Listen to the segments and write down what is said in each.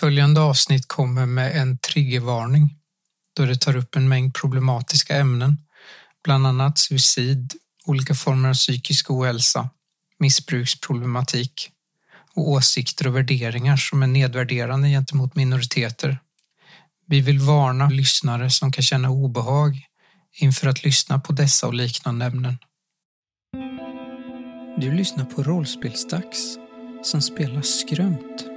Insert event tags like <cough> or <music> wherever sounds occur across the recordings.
Följande avsnitt kommer med en triggervarning då det tar upp en mängd problematiska ämnen, bland annat suicid, olika former av psykisk ohälsa, missbruksproblematik och åsikter och värderingar som är nedvärderande gentemot minoriteter. Vi vill varna lyssnare som kan känna obehag inför att lyssna på dessa och liknande ämnen. Du lyssnar på Rollspelsdags som spelar Skrömt.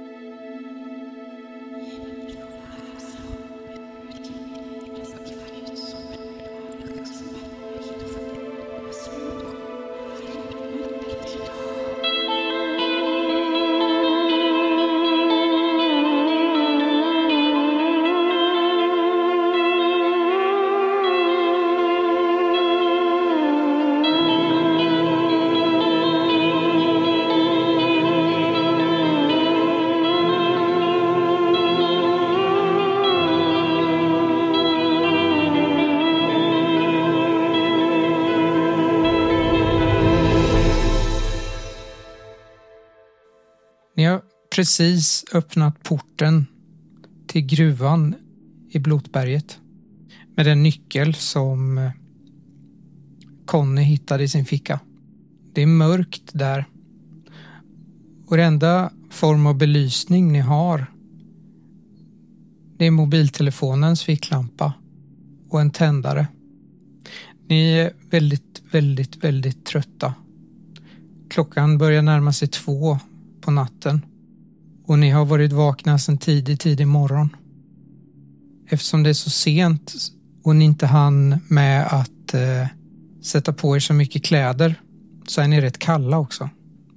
Precis öppnat porten till gruvan i Blotberget med den nyckel som eh, Conny hittade i sin ficka. Det är mörkt där. Och den enda form av belysning ni har det är mobiltelefonens ficklampa och en tändare. Ni är väldigt, väldigt, väldigt trötta. Klockan börjar närma sig två på natten och ni har varit vakna sedan tidig, tidig morgon. Eftersom det är så sent och ni inte hann med att eh, sätta på er så mycket kläder så är ni rätt kalla också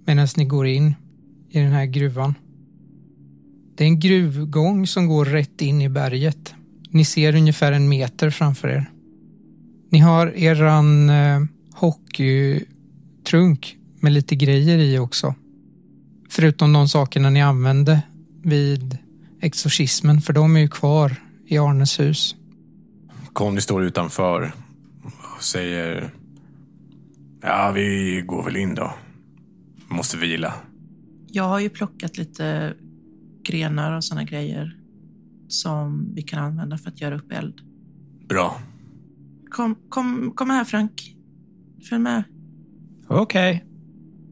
medan ni går in i den här gruvan. Det är en gruvgång som går rätt in i berget. Ni ser ungefär en meter framför er. Ni har eran eh, hockeytrunk med lite grejer i också. Förutom de sakerna ni använde vid exorcismen, för de är ju kvar i Arnes hus. Conny står utanför och säger Ja, vi går väl in då. Måste vila. Jag har ju plockat lite grenar och såna grejer som vi kan använda för att göra upp eld. Bra. Kom, kom, kom här Frank. Följ med. Okej.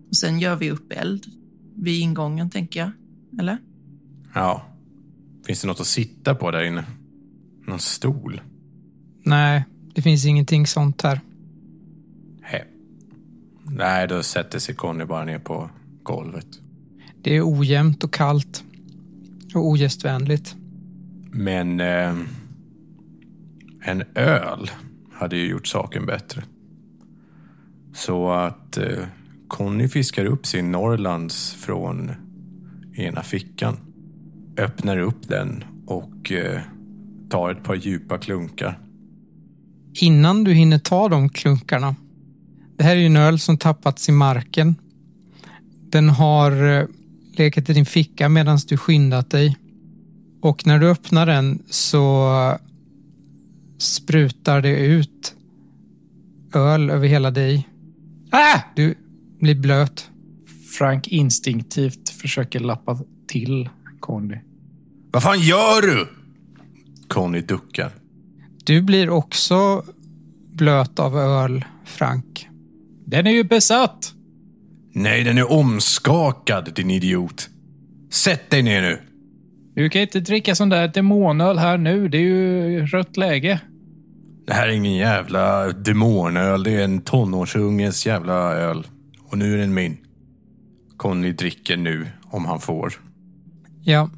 Och sen gör vi upp eld vid ingången, tänker jag. Eller? Ja. Finns det något att sitta på där inne? Någon stol? Nej, det finns ingenting sånt här. He. Nej, då sätter sig Conny bara ner på golvet. Det är ojämnt och kallt och ogästvänligt. Men eh, en öl hade ju gjort saken bättre. Så att eh, Conny fiskar upp sin Norrlands från ena fickan. Öppnar upp den och eh, tar ett par djupa klunkar. Innan du hinner ta de klunkarna. Det här är ju en öl som tappats i marken. Den har eh, legat i din ficka medan du skyndat dig. Och när du öppnar den så sprutar det ut öl över hela dig. Ah! Du blir blöt. Frank instinktivt försöker lappa till Conny. Vad fan gör du? Conny duckar. Du blir också blöt av öl, Frank. Den är ju besatt! Nej, den är omskakad, din idiot. Sätt dig ner nu. Du kan inte dricka sån där demonöl här nu. Det är ju rött läge. Det här är ingen jävla demonöl. Det är en tonårsunges jävla öl. Och nu är den min. Conny dricker nu, om han får. Ja,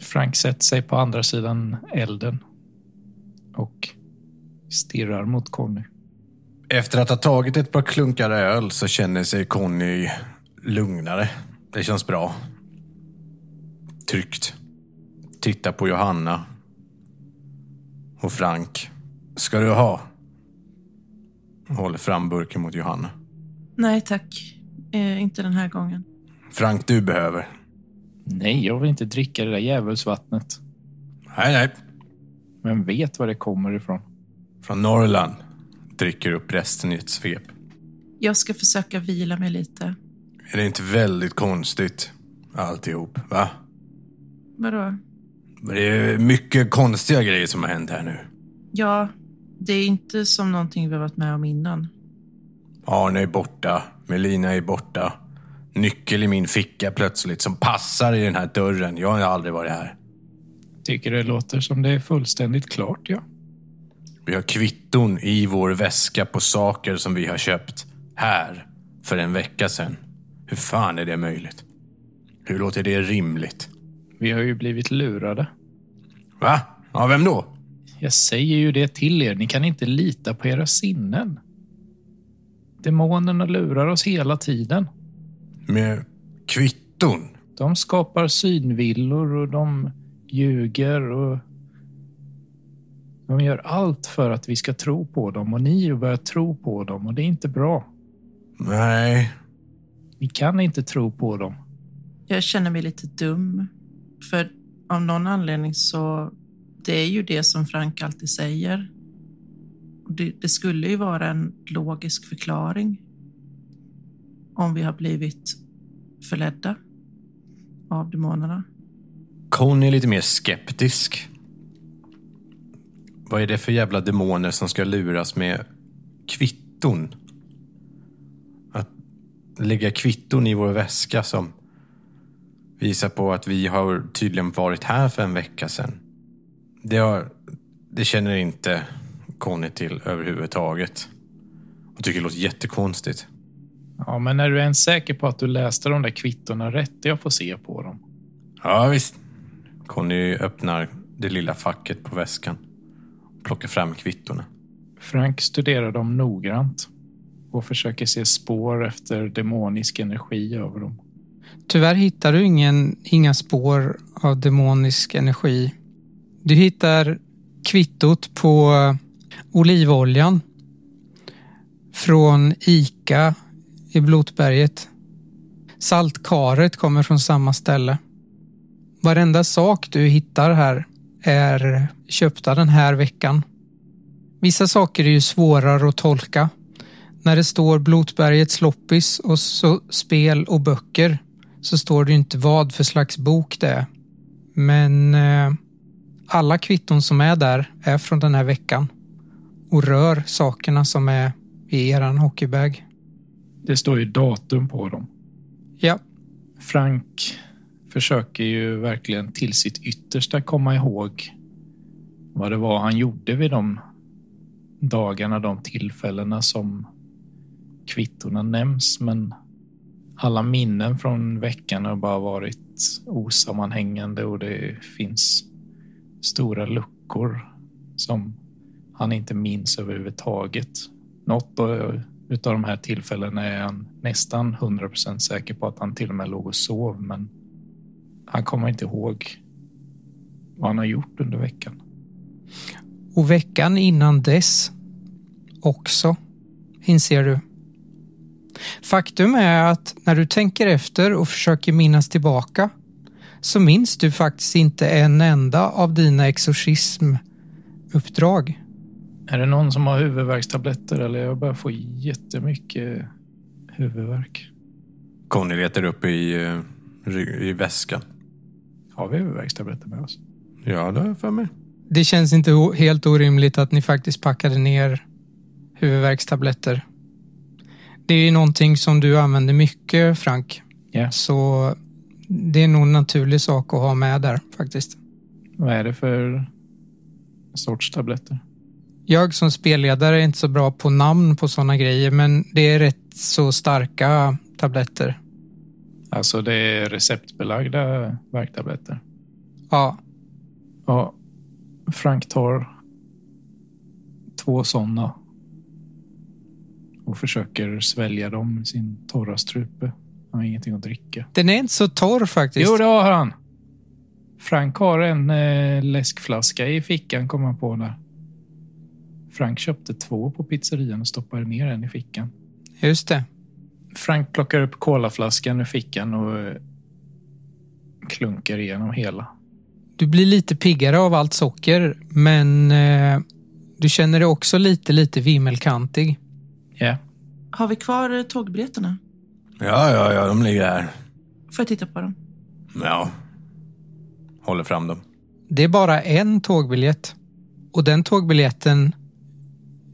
Frank sätter sig på andra sidan elden och stirrar mot Conny. Efter att ha tagit ett par klunkar öl så känner sig Conny lugnare. Det känns bra. Tryggt. Titta på Johanna. Och Frank. Ska du ha? Håller fram burken mot Johanna. Nej, tack. Eh, inte den här gången. Frank, du behöver. Nej, jag vill inte dricka det där djävulsvattnet. Nej, nej. Vem vet var det kommer ifrån? Från Norrland. Dricker upp resten i ett svep. Jag ska försöka vila mig lite. Är det inte väldigt konstigt? Alltihop, va? Vadå? Det är mycket konstiga grejer som har hänt här nu. Ja, det är inte som någonting vi har varit med om innan. Arne är borta. Melina är borta. Nyckel i min ficka plötsligt som passar i den här dörren. Jag har aldrig varit här. Tycker det låter som det är fullständigt klart, ja. Vi har kvitton i vår väska på saker som vi har köpt här för en vecka sedan. Hur fan är det möjligt? Hur låter det rimligt? Vi har ju blivit lurade. Va? Ja, vem då? Jag säger ju det till er. Ni kan inte lita på era sinnen. Demonerna lurar oss hela tiden. Med kvitton? De skapar synvillor och de ljuger och de gör allt för att vi ska tro på dem och ni börjar tro på dem och det är inte bra. Nej. Ni kan inte tro på dem. Jag känner mig lite dum. För av någon anledning så, det är ju det som Frank alltid säger. Det, det skulle ju vara en logisk förklaring om vi har blivit förledda av demonerna. Conny är lite mer skeptisk. Vad är det för jävla demoner som ska luras med kvitton? Att lägga kvitton i vår väska som visar på att vi har tydligen varit här för en vecka sedan. Det, har, det känner inte Conny till överhuvudtaget. Och tycker det låter jättekonstigt. Ja, men är du ens säker på att du läste de där kvittorna rätt? Jag får se på dem. Ja, visst. Conny öppnar det lilla facket på väskan. Plockar fram kvittorna. Frank studerar dem noggrant och försöker se spår efter demonisk energi över dem. Tyvärr hittar du ingen, inga spår av demonisk energi. Du hittar kvittot på olivoljan från ICA i Blotberget. Saltkaret kommer från samma ställe. Varenda sak du hittar här är köpta den här veckan. Vissa saker är ju svårare att tolka. När det står Blotbergets loppis och så spel och böcker så står det ju inte vad för slags bok det är. Men eh, alla kvitton som är där är från den här veckan och rör sakerna som är i eran hockeybag. Det står ju datum på dem. Ja, Frank försöker ju verkligen till sitt yttersta komma ihåg vad det var han gjorde vid de dagarna, de tillfällena som kvittorna nämns. Men alla minnen från veckan har bara varit osammanhängande och det finns stora luckor som han inte minns överhuvudtaget. Något av de här tillfällena är han nästan 100% säker på att han till och med låg och sov, men han kommer inte ihåg vad han har gjort under veckan. och veckan innan dess också, inser du. Faktum är att när du tänker efter och försöker minnas tillbaka så minns du faktiskt inte en enda av dina exorcismuppdrag. Är det någon som har huvudvärkstabletter eller jag börjar få jättemycket huvudvärk. Conny letar upp i, eh, i väskan. Har vi huvudvärkstabletter med oss? Ja, det har jag för mig. Det känns inte helt orimligt att ni faktiskt packade ner huvudvärkstabletter. Det är ju någonting som du använder mycket, Frank. Ja. Så det är nog en naturlig sak att ha med där faktiskt. Vad är det för sorts tabletter? Jag som spelledare är inte så bra på namn på sådana grejer, men det är rätt så starka tabletter. Alltså det är receptbelagda värktabletter. Ja, Ja, Frank tar två sådana och försöker svälja dem i sin torra strupe. Han har ingenting att dricka. den är inte så torr faktiskt. Jo, det har han. Frank har en eh, läskflaska i fickan, kom han på där. Frank köpte två på pizzerian och stoppade ner en i fickan. Just det. Frank plockar upp kolaflaskan ur fickan och eh, klunkar igenom hela. Du blir lite piggare av allt socker, men eh, du känner dig också lite, lite vimmelkantig. Ja, Har vi kvar eh, tågbiljetterna? Ja, ja, ja, de ligger här. Får jag titta på dem? Ja. Håller fram dem. Det är bara en tågbiljett. Och den tågbiljetten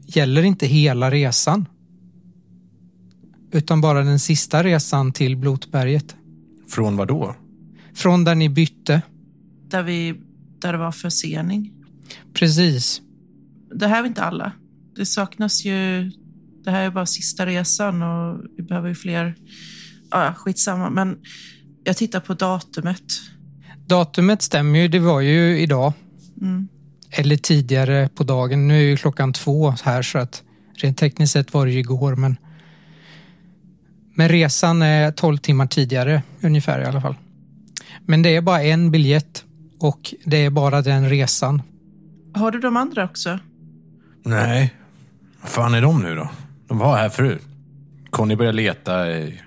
gäller inte hela resan. Utan bara den sista resan till Blotberget. Från vad då? Från där ni bytte. Där, vi, där det var försening. Precis. Det här är inte alla. Det saknas ju... Det här är bara sista resan och vi behöver ju fler... Ja, skitsamma. Men jag tittar på datumet. Datumet stämmer ju. Det var ju idag. Mm. Eller tidigare på dagen. Nu är ju klockan två här så att rent tekniskt sett var det ju igår men men resan är 12 timmar tidigare ungefär i alla fall. Men det är bara en biljett och det är bara den resan. Har du de andra också? Nej. Vad fan är de nu då? De var här förut. Conny började leta i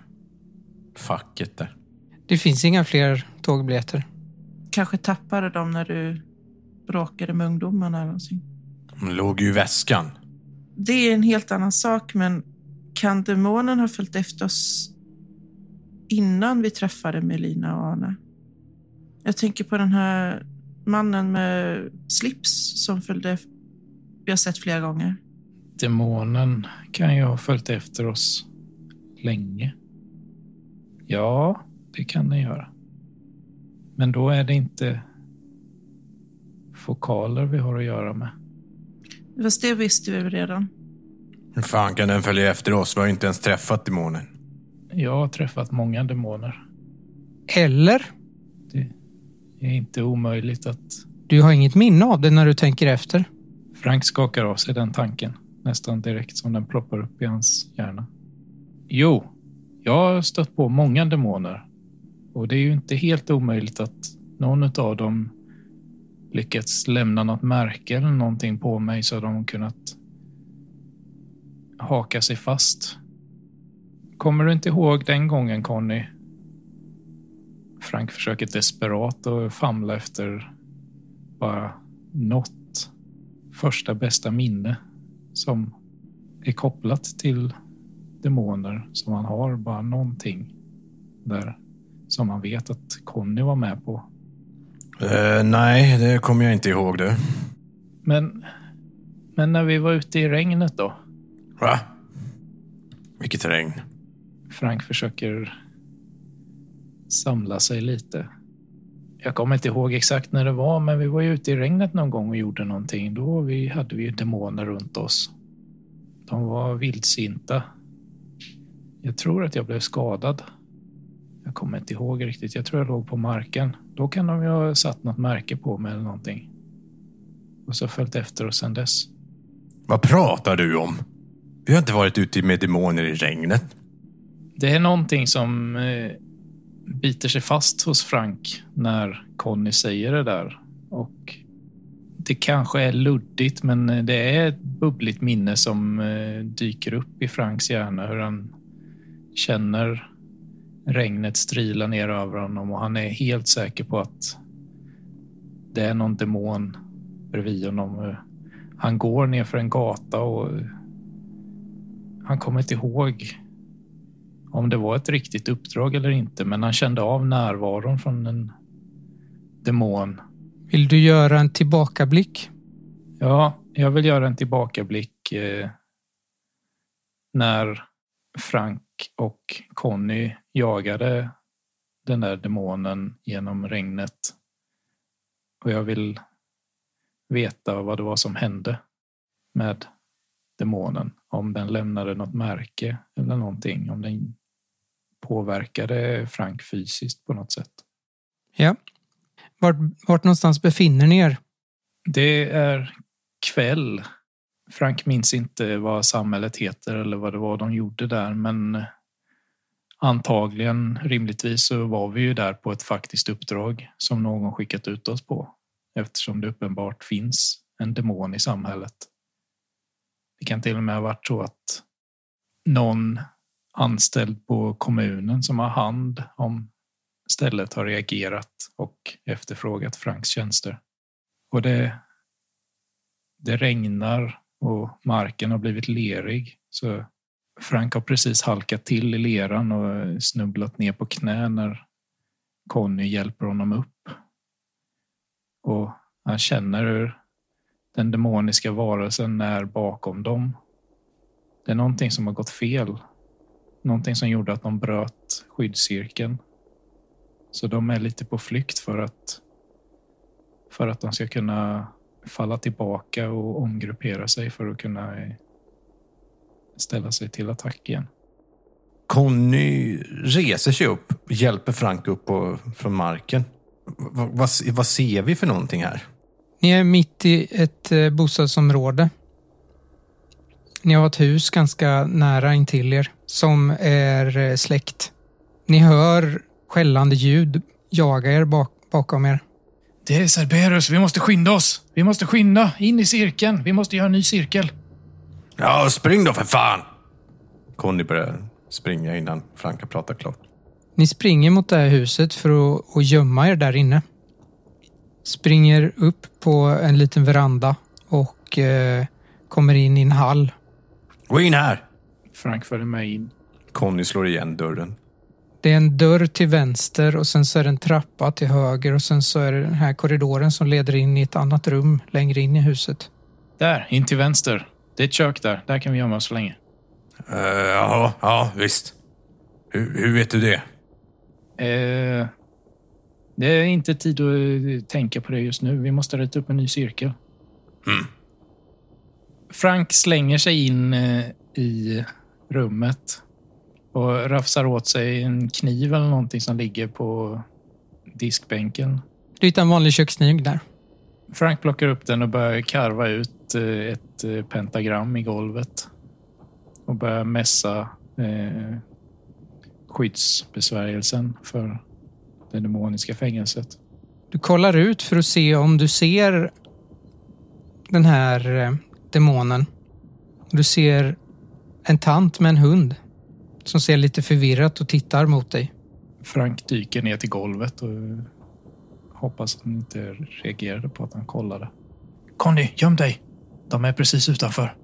facket där. Det finns inga fler tågbiljetter. Kanske tappade dem när du bråkade med ungdomarna eller någonting. De låg ju i väskan. Det är en helt annan sak, men kan demonen ha följt efter oss innan vi träffade Melina och Arne? Jag tänker på den här mannen med slips som följde vi har sett flera gånger. Demonen kan ju ha följt efter oss länge. Ja, det kan den göra. Men då är det inte fokaler vi har att göra med. Fast det visste vi redan. Hur fan kan den följa efter oss? Vi har inte ens träffat demonen. Jag har träffat många demoner. Eller? Det är inte omöjligt att Du har inget minne av det när du tänker efter. Frank skakar av sig den tanken nästan direkt som den ploppar upp i hans hjärna. Jo, jag har stött på många demoner och det är ju inte helt omöjligt att någon av dem lyckats lämna något märke eller någonting på mig så de kunnat haka sig fast. Kommer du inte ihåg den gången Conny? Frank försöker desperat att famla efter bara något första bästa minne som är kopplat till demoner som han har. Bara någonting där som han vet att Conny var med på. Eh, nej, det kommer jag inte ihåg det. Men, men när vi var ute i regnet då? Va? Vilket regn. Frank försöker samla sig lite. Jag kommer inte ihåg exakt när det var, men vi var ju ute i regnet någon gång och gjorde någonting. Då vi, hade vi ju demoner runt oss. De var vildsinta. Jag tror att jag blev skadad. Jag kommer inte ihåg riktigt. Jag tror jag låg på marken. Då kan de ju ha satt något märke på mig eller någonting. Och så följt efter oss sedan dess. Vad pratar du om? Vi har inte varit ute med demoner i regnet. Det är någonting som eh, biter sig fast hos Frank när Conny säger det där. Och det kanske är luddigt, men det är ett bubbligt minne som eh, dyker upp i Franks hjärna. Hur han känner regnet strila ner över honom och han är helt säker på att det är någon demon bredvid honom. Han går ner för en gata och han kommer inte ihåg om det var ett riktigt uppdrag eller inte, men han kände av närvaron från en demon. Vill du göra en tillbakablick? Ja, jag vill göra en tillbakablick eh, när Frank och Conny jagade den där demonen genom regnet. Och jag vill veta vad det var som hände med demonen. Om den lämnade något märke eller någonting. Om den påverkade Frank fysiskt på något sätt. Ja. Vart, vart någonstans befinner ni er? Det är kväll. Frank minns inte vad samhället heter eller vad det var de gjorde där, men antagligen, rimligtvis, så var vi ju där på ett faktiskt uppdrag som någon skickat ut oss på eftersom det uppenbart finns en demon i samhället. Det kan till och med ha varit så att någon anställd på kommunen som har hand om stället har reagerat och efterfrågat Franks tjänster. Och det, det regnar och marken har blivit lerig. Så Frank har precis halkat till i leran och snubblat ner på knä när Conny hjälper honom upp. och han känner hur den demoniska varelsen är bakom dem. Det är någonting som har gått fel. Någonting som gjorde att de bröt skyddscirkeln. Så de är lite på flykt för att för att de ska kunna falla tillbaka och omgruppera sig för att kunna eh, ställa sig till attack igen. Conny reser sig upp och hjälper Frank upp på, från marken. V vad, vad ser vi för någonting här? Ni är mitt i ett eh, bostadsområde. Ni har ett hus ganska nära intill er som är eh, släckt. Ni hör skällande ljud jaga er bak bakom er. Det är Cerberus. Vi måste skynda oss. Vi måste skynda in i cirkeln. Vi måste göra en ny cirkel. Ja, spring då för fan! Conny börjar springa innan Frank har pratat klart. Ni springer mot det här huset för att, att gömma er där inne. Springer upp på en liten veranda och eh, kommer in i en hall. Gå in här! Frank följer med in. Conny slår igen dörren. Det är en dörr till vänster och sen så är det en trappa till höger och sen så är det den här korridoren som leder in i ett annat rum längre in i huset. Där, in till vänster. Det är ett kök där. Där kan vi gömma oss så länge. Uh, ja, ja, visst. Hur, hur vet du det? Eh, det är inte tid att tänka på det just nu. Vi måste rätta upp en ny cirkel. Mm. Frank slänger sig in eh, i rummet och rafsar åt sig en kniv eller någonting som ligger på diskbänken. Du hittar en vanlig kökskniv där. Frank plockar upp den och börjar karva ut eh, ett eh, pentagram i golvet. Och börjar mässa eh, skyddsbesvärjelsen för det demoniska fängelset. Du kollar ut för att se om du ser den här eh, demonen. Du ser en tant med en hund som ser lite förvirrat och tittar mot dig. Frank dyker ner till golvet och hoppas att han inte reagerade på att han kollade. Conny, göm dig! De är precis utanför.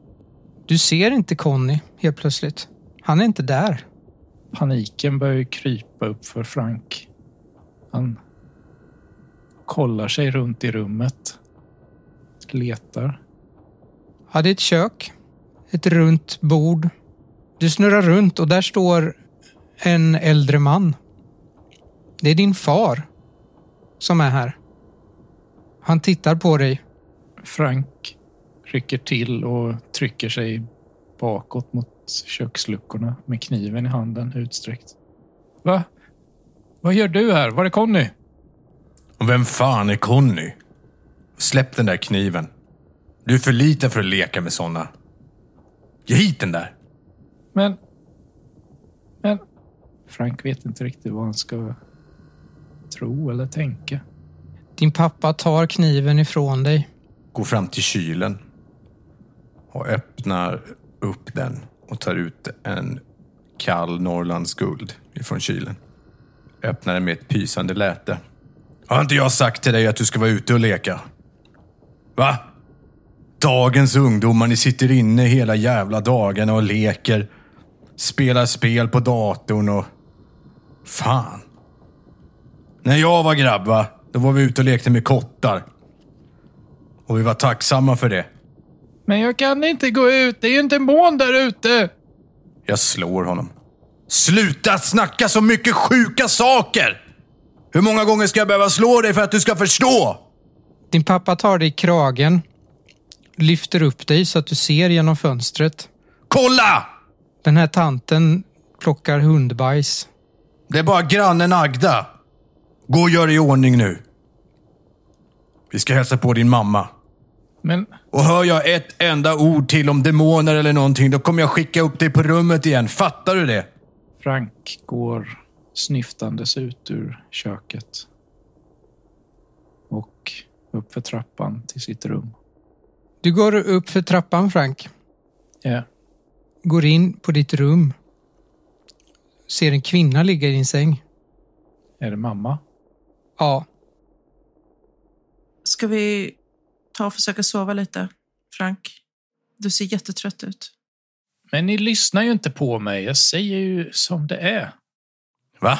Du ser inte Conny helt plötsligt. Han är inte där. Paniken börjar krypa upp för Frank. Han kollar sig runt i rummet. Letar. Ja, det är ett kök. Ett runt bord. Du snurrar runt och där står en äldre man. Det är din far som är här. Han tittar på dig. Frank rycker till och trycker sig bakåt mot köksluckorna med kniven i handen utsträckt. Va? Vad gör du här? Var är Conny? Och vem fan är Conny? Släpp den där kniven. Du är för liten för att leka med såna. Ge hit den där! Men... Men... Frank vet inte riktigt vad han ska tro eller tänka. Din pappa tar kniven ifrån dig. Går fram till kylen. Och öppnar upp den och tar ut en kall Norrlands guld ifrån kylen. Öppnar den med ett pysande läte. Har inte jag sagt till dig att du ska vara ute och leka? Va? Dagens ungdomar, ni sitter inne hela jävla dagarna och leker. Spelar spel på datorn och... Fan. När jag var grabb, va? Då var vi ute och lekte med kottar. Och vi var tacksamma för det. Men jag kan inte gå ut. Det är ju inte mån där ute. Jag slår honom. Sluta snacka så mycket sjuka saker! Hur många gånger ska jag behöva slå dig för att du ska förstå? Din pappa tar dig i kragen. Lyfter upp dig så att du ser genom fönstret. Kolla! Den här tanten plockar hundbajs. Det är bara grannen Agda. Gå och gör i ordning nu. Vi ska hälsa på din mamma. Men Och hör jag ett enda ord till om demoner eller någonting, då kommer jag skicka upp dig på rummet igen. Fattar du det? Frank går snyftandes ut ur köket. Och upp för trappan till sitt rum. Du går upp för trappan, Frank. Ja, Går in på ditt rum. Ser en kvinna ligga i din säng. är det mamma? Ja, Ska vi ta och försöka sova lite, Frank? Du ser jättetrött ut. Men ni lyssnar ju inte på mig. Jag säger ju som det är. Va?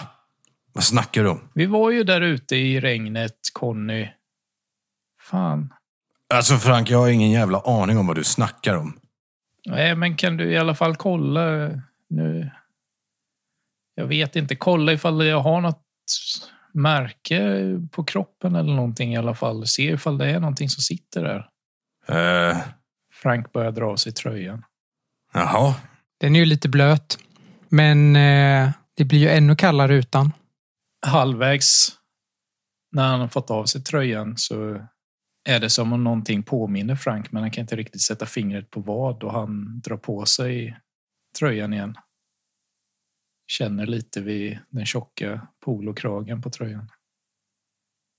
Vad snackar du om? Vi var ju där ute i regnet, Conny. Fan. Alltså Frank, jag har ingen jävla aning om vad du snackar om. Nej, men kan du i alla fall kolla nu? Jag vet inte. Kolla ifall jag har något märke på kroppen eller någonting i alla fall. Se ifall det är någonting som sitter där. Eh, Frank börjar dra av sig tröjan. jaha. Den är ju lite blöt. Men eh, det blir ju ännu kallare utan. Halvvägs när han har fått av sig tröjan så är det som om någonting påminner Frank, men han kan inte riktigt sätta fingret på vad och han drar på sig tröjan igen. Känner lite vid den tjocka polokragen på tröjan.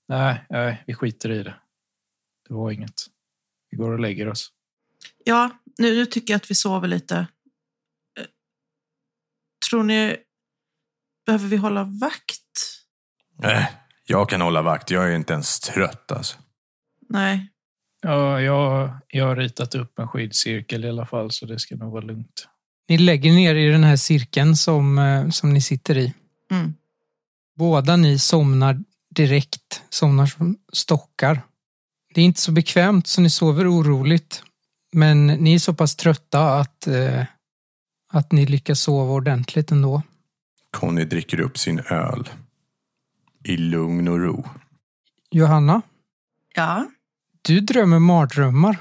Nej, nej, vi skiter i det. Det var inget. Vi går och lägger oss. Ja, nu, nu tycker jag att vi sover lite. Eh, Tror ni... Behöver vi hålla vakt? Eh, jag kan hålla vakt. Jag är inte ens trött alltså. Nej. Ja, jag, jag har ritat upp en skyddscirkel i alla fall, så det ska nog vara lugnt. Ni lägger ner i den här cirkeln som, eh, som ni sitter i. Mm. Båda ni somnar direkt, somnar som stockar. Det är inte så bekvämt så ni sover oroligt. Men ni är så pass trötta att, eh, att ni lyckas sova ordentligt ändå. Conny dricker upp sin öl. I lugn och ro. Johanna, Ja. du drömmer mardrömmar.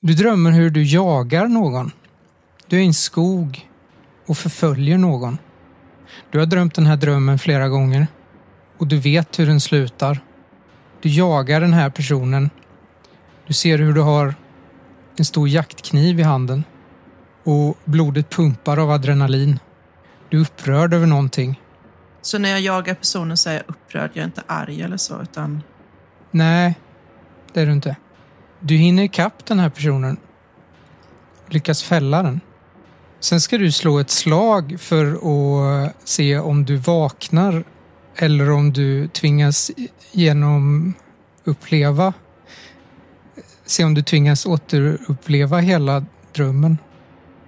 Du drömmer hur du jagar någon. Du är i en skog och förföljer någon. Du har drömt den här drömmen flera gånger och du vet hur den slutar. Du jagar den här personen. Du ser hur du har en stor jaktkniv i handen och blodet pumpar av adrenalin. Du är upprörd över någonting. Så när jag jagar personen så är jag upprörd. Jag är inte arg eller så, utan Nej, det är du inte. Du hinner ikapp den här personen. Lyckas fälla den. Sen ska du slå ett slag för att se om du vaknar eller om du tvingas genom uppleva se om du tvingas återuppleva hela drömmen.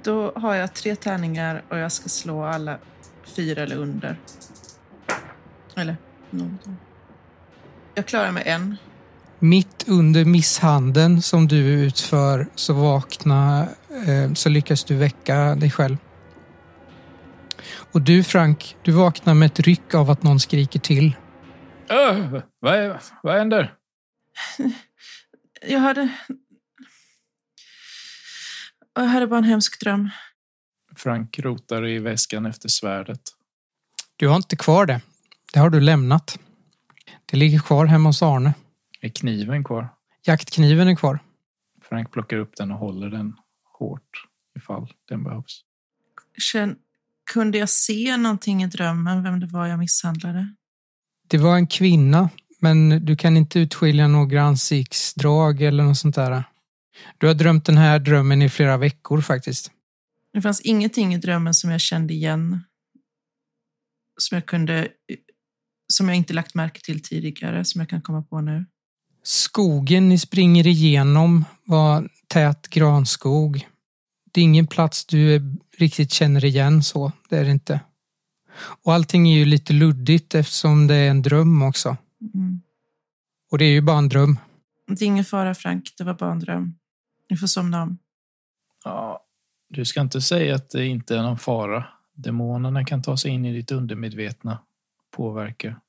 då har jag tre tärningar och jag ska slå alla fyra eller under. Eller någon. Jag klarar mig en. Mitt under misshandeln som du utför så vakna eh, så lyckas du väcka dig själv. Och du Frank, du vaknar med ett ryck av att någon skriker till. Öh, vad, är, vad händer? Jag hade... Jag hade bara en hemsk dröm. Frank rotar i väskan efter svärdet. Du har inte kvar det. Det har du lämnat. Det ligger kvar hemma hos Arne. Är kniven kvar? Jaktkniven är kvar. Frank plockar upp den och håller den hårt ifall den behövs. Känn, kunde jag se någonting i drömmen, vem det var jag misshandlade? Det var en kvinna, men du kan inte utskilja några ansiktsdrag eller något sånt där. Du har drömt den här drömmen i flera veckor faktiskt. Det fanns ingenting i drömmen som jag kände igen. Som jag kunde... Som jag inte lagt märke till tidigare, som jag kan komma på nu. Skogen ni springer igenom var tät granskog. Det är ingen plats du riktigt känner igen så, det är det inte. Och allting är ju lite luddigt eftersom det är en dröm också. Mm. Och det är ju bara en dröm. Det är ingen fara, Frank. Det var bara en dröm. Ni får somna om. Ja, du ska inte säga att det inte är någon fara. Demonerna kan ta sig in i ditt undermedvetna, påverka.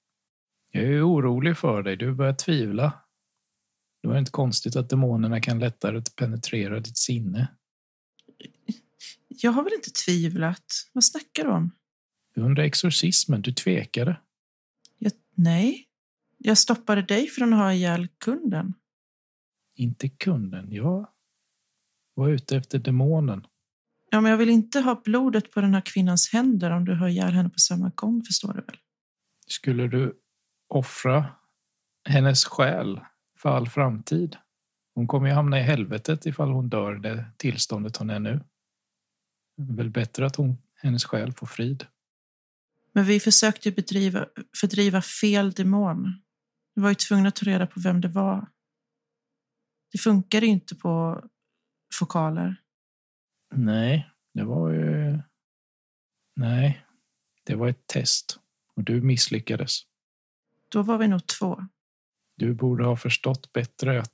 Jag är orolig för dig. Du börjar tvivla. Det var inte konstigt att demonerna kan lättare penetrera ditt sinne. Jag har väl inte tvivlat? Vad snackar du om? Under exorcismen, du tvekade. Jag, nej. Jag stoppade dig från att ha ihjäl kunden. Inte kunden. Jag var ute efter demonen. Ja, men jag vill inte ha blodet på den här kvinnans händer om du har ihjäl henne på samma gång, förstår du väl? Skulle du offra hennes själ för all framtid? Hon kommer ju hamna i helvetet ifall hon dör det tillståndet hon är nu. Det är väl bättre att hon, hennes själ får frid. Men vi försökte bedriva, fördriva fel demon. Vi var ju tvungna att ta reda på vem det var. Det funkar inte på fokaler. Nej, det var ju... Nej, det var ett test och du misslyckades. Då var vi nog två. Du borde ha förstått bättre att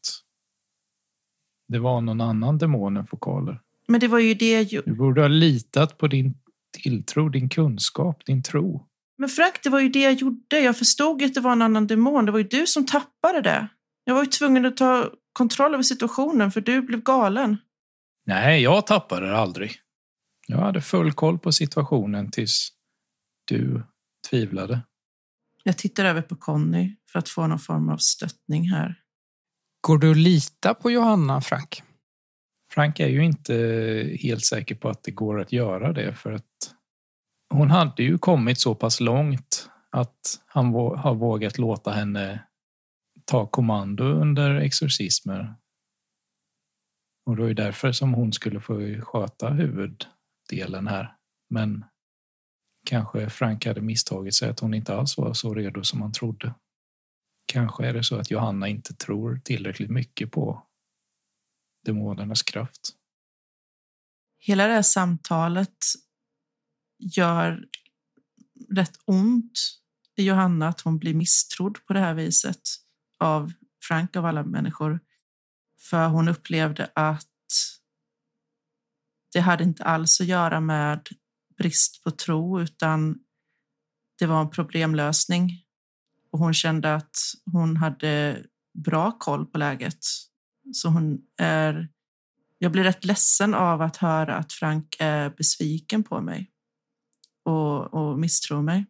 det var någon annan demon än fokaler. Men det var ju det jag Du borde ha litat på din tilltro, din kunskap, din tro. Men Frank, det var ju det jag gjorde. Jag förstod ju att det var en annan demon. Det var ju du som tappade det. Jag var ju tvungen att ta kontroll över situationen för du blev galen. Nej, jag tappade det aldrig. Jag hade full koll på situationen tills du tvivlade. Jag tittar över på Conny för att få någon form av stöttning här. Går du att lita på Johanna, Frank? Frank är ju inte helt säker på att det går att göra det för att hon hade ju kommit så pass långt att han har vågat låta henne ta kommando under exorcismer. Och det var ju därför som hon skulle få sköta huvuddelen här. Men kanske Frank hade misstagit sig att hon inte alls var så redo som han trodde. Kanske är det så att Johanna inte tror tillräckligt mycket på demonernas kraft. Hela det här samtalet gör rätt ont i Johanna att hon blir misstrodd på det här viset av Frank av alla människor. För hon upplevde att det hade inte alls att göra med brist på tro utan det var en problemlösning. Och hon kände att hon hade bra koll på läget. Så hon är jag blir rätt ledsen av att höra att Frank är besviken på mig och, och misstror mig.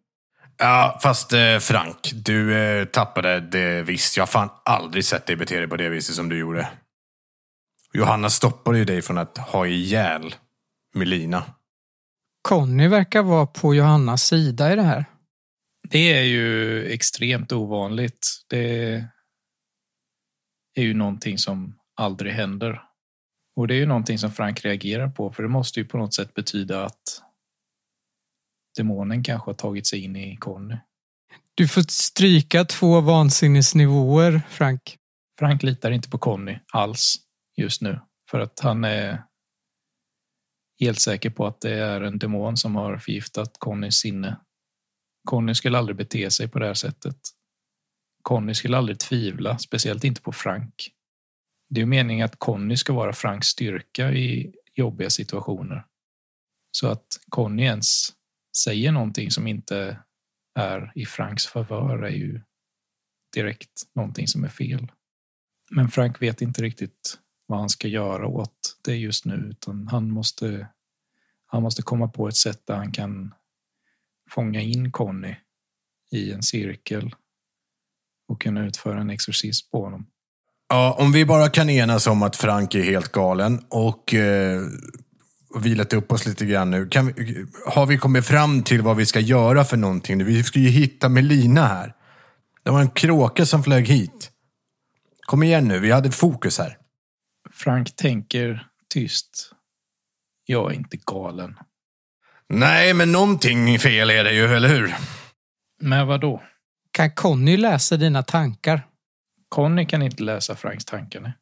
Ja, fast eh, Frank, du eh, tappade det visst. Jag har fan aldrig sett dig bete dig på det viset som du gjorde. Johanna stoppade ju dig från att ha ihjäl Melina. Conny verkar vara på Johannas sida i det här. Det är ju extremt ovanligt. Det är ju någonting som aldrig händer. Och det är ju någonting som Frank reagerar på, för det måste ju på något sätt betyda att demonen kanske har tagit sig in i Conny. Du får stryka två vansinnesnivåer, Frank. Frank litar inte på Conny alls just nu, för att han är helt säker på att det är en demon som har förgiftat Connys sinne. Conny skulle aldrig bete sig på det här sättet. Conny skulle aldrig tvivla, speciellt inte på Frank. Det är meningen att Conny ska vara Franks styrka i jobbiga situationer. Så att Conny ens säger någonting som inte är i Franks favör är ju direkt någonting som är fel. Men Frank vet inte riktigt vad han ska göra åt det just nu, utan han måste, han måste komma på ett sätt där han kan fånga in Conny i en cirkel och kunna utföra en exorcism på honom. Ja, om vi bara kan enas om att Frank är helt galen och eh, vilat upp oss lite grann nu. Kan vi, har vi kommit fram till vad vi ska göra för någonting? Vi ska ju hitta Melina här. Det var en kråka som flög hit. Kom igen nu, vi hade fokus här. Frank tänker tyst. Jag är inte galen. Nej, men någonting fel är det ju, eller hur? Men vad då? Kan Conny läsa dina tankar? Conny kan inte läsa Franks tankar. nej.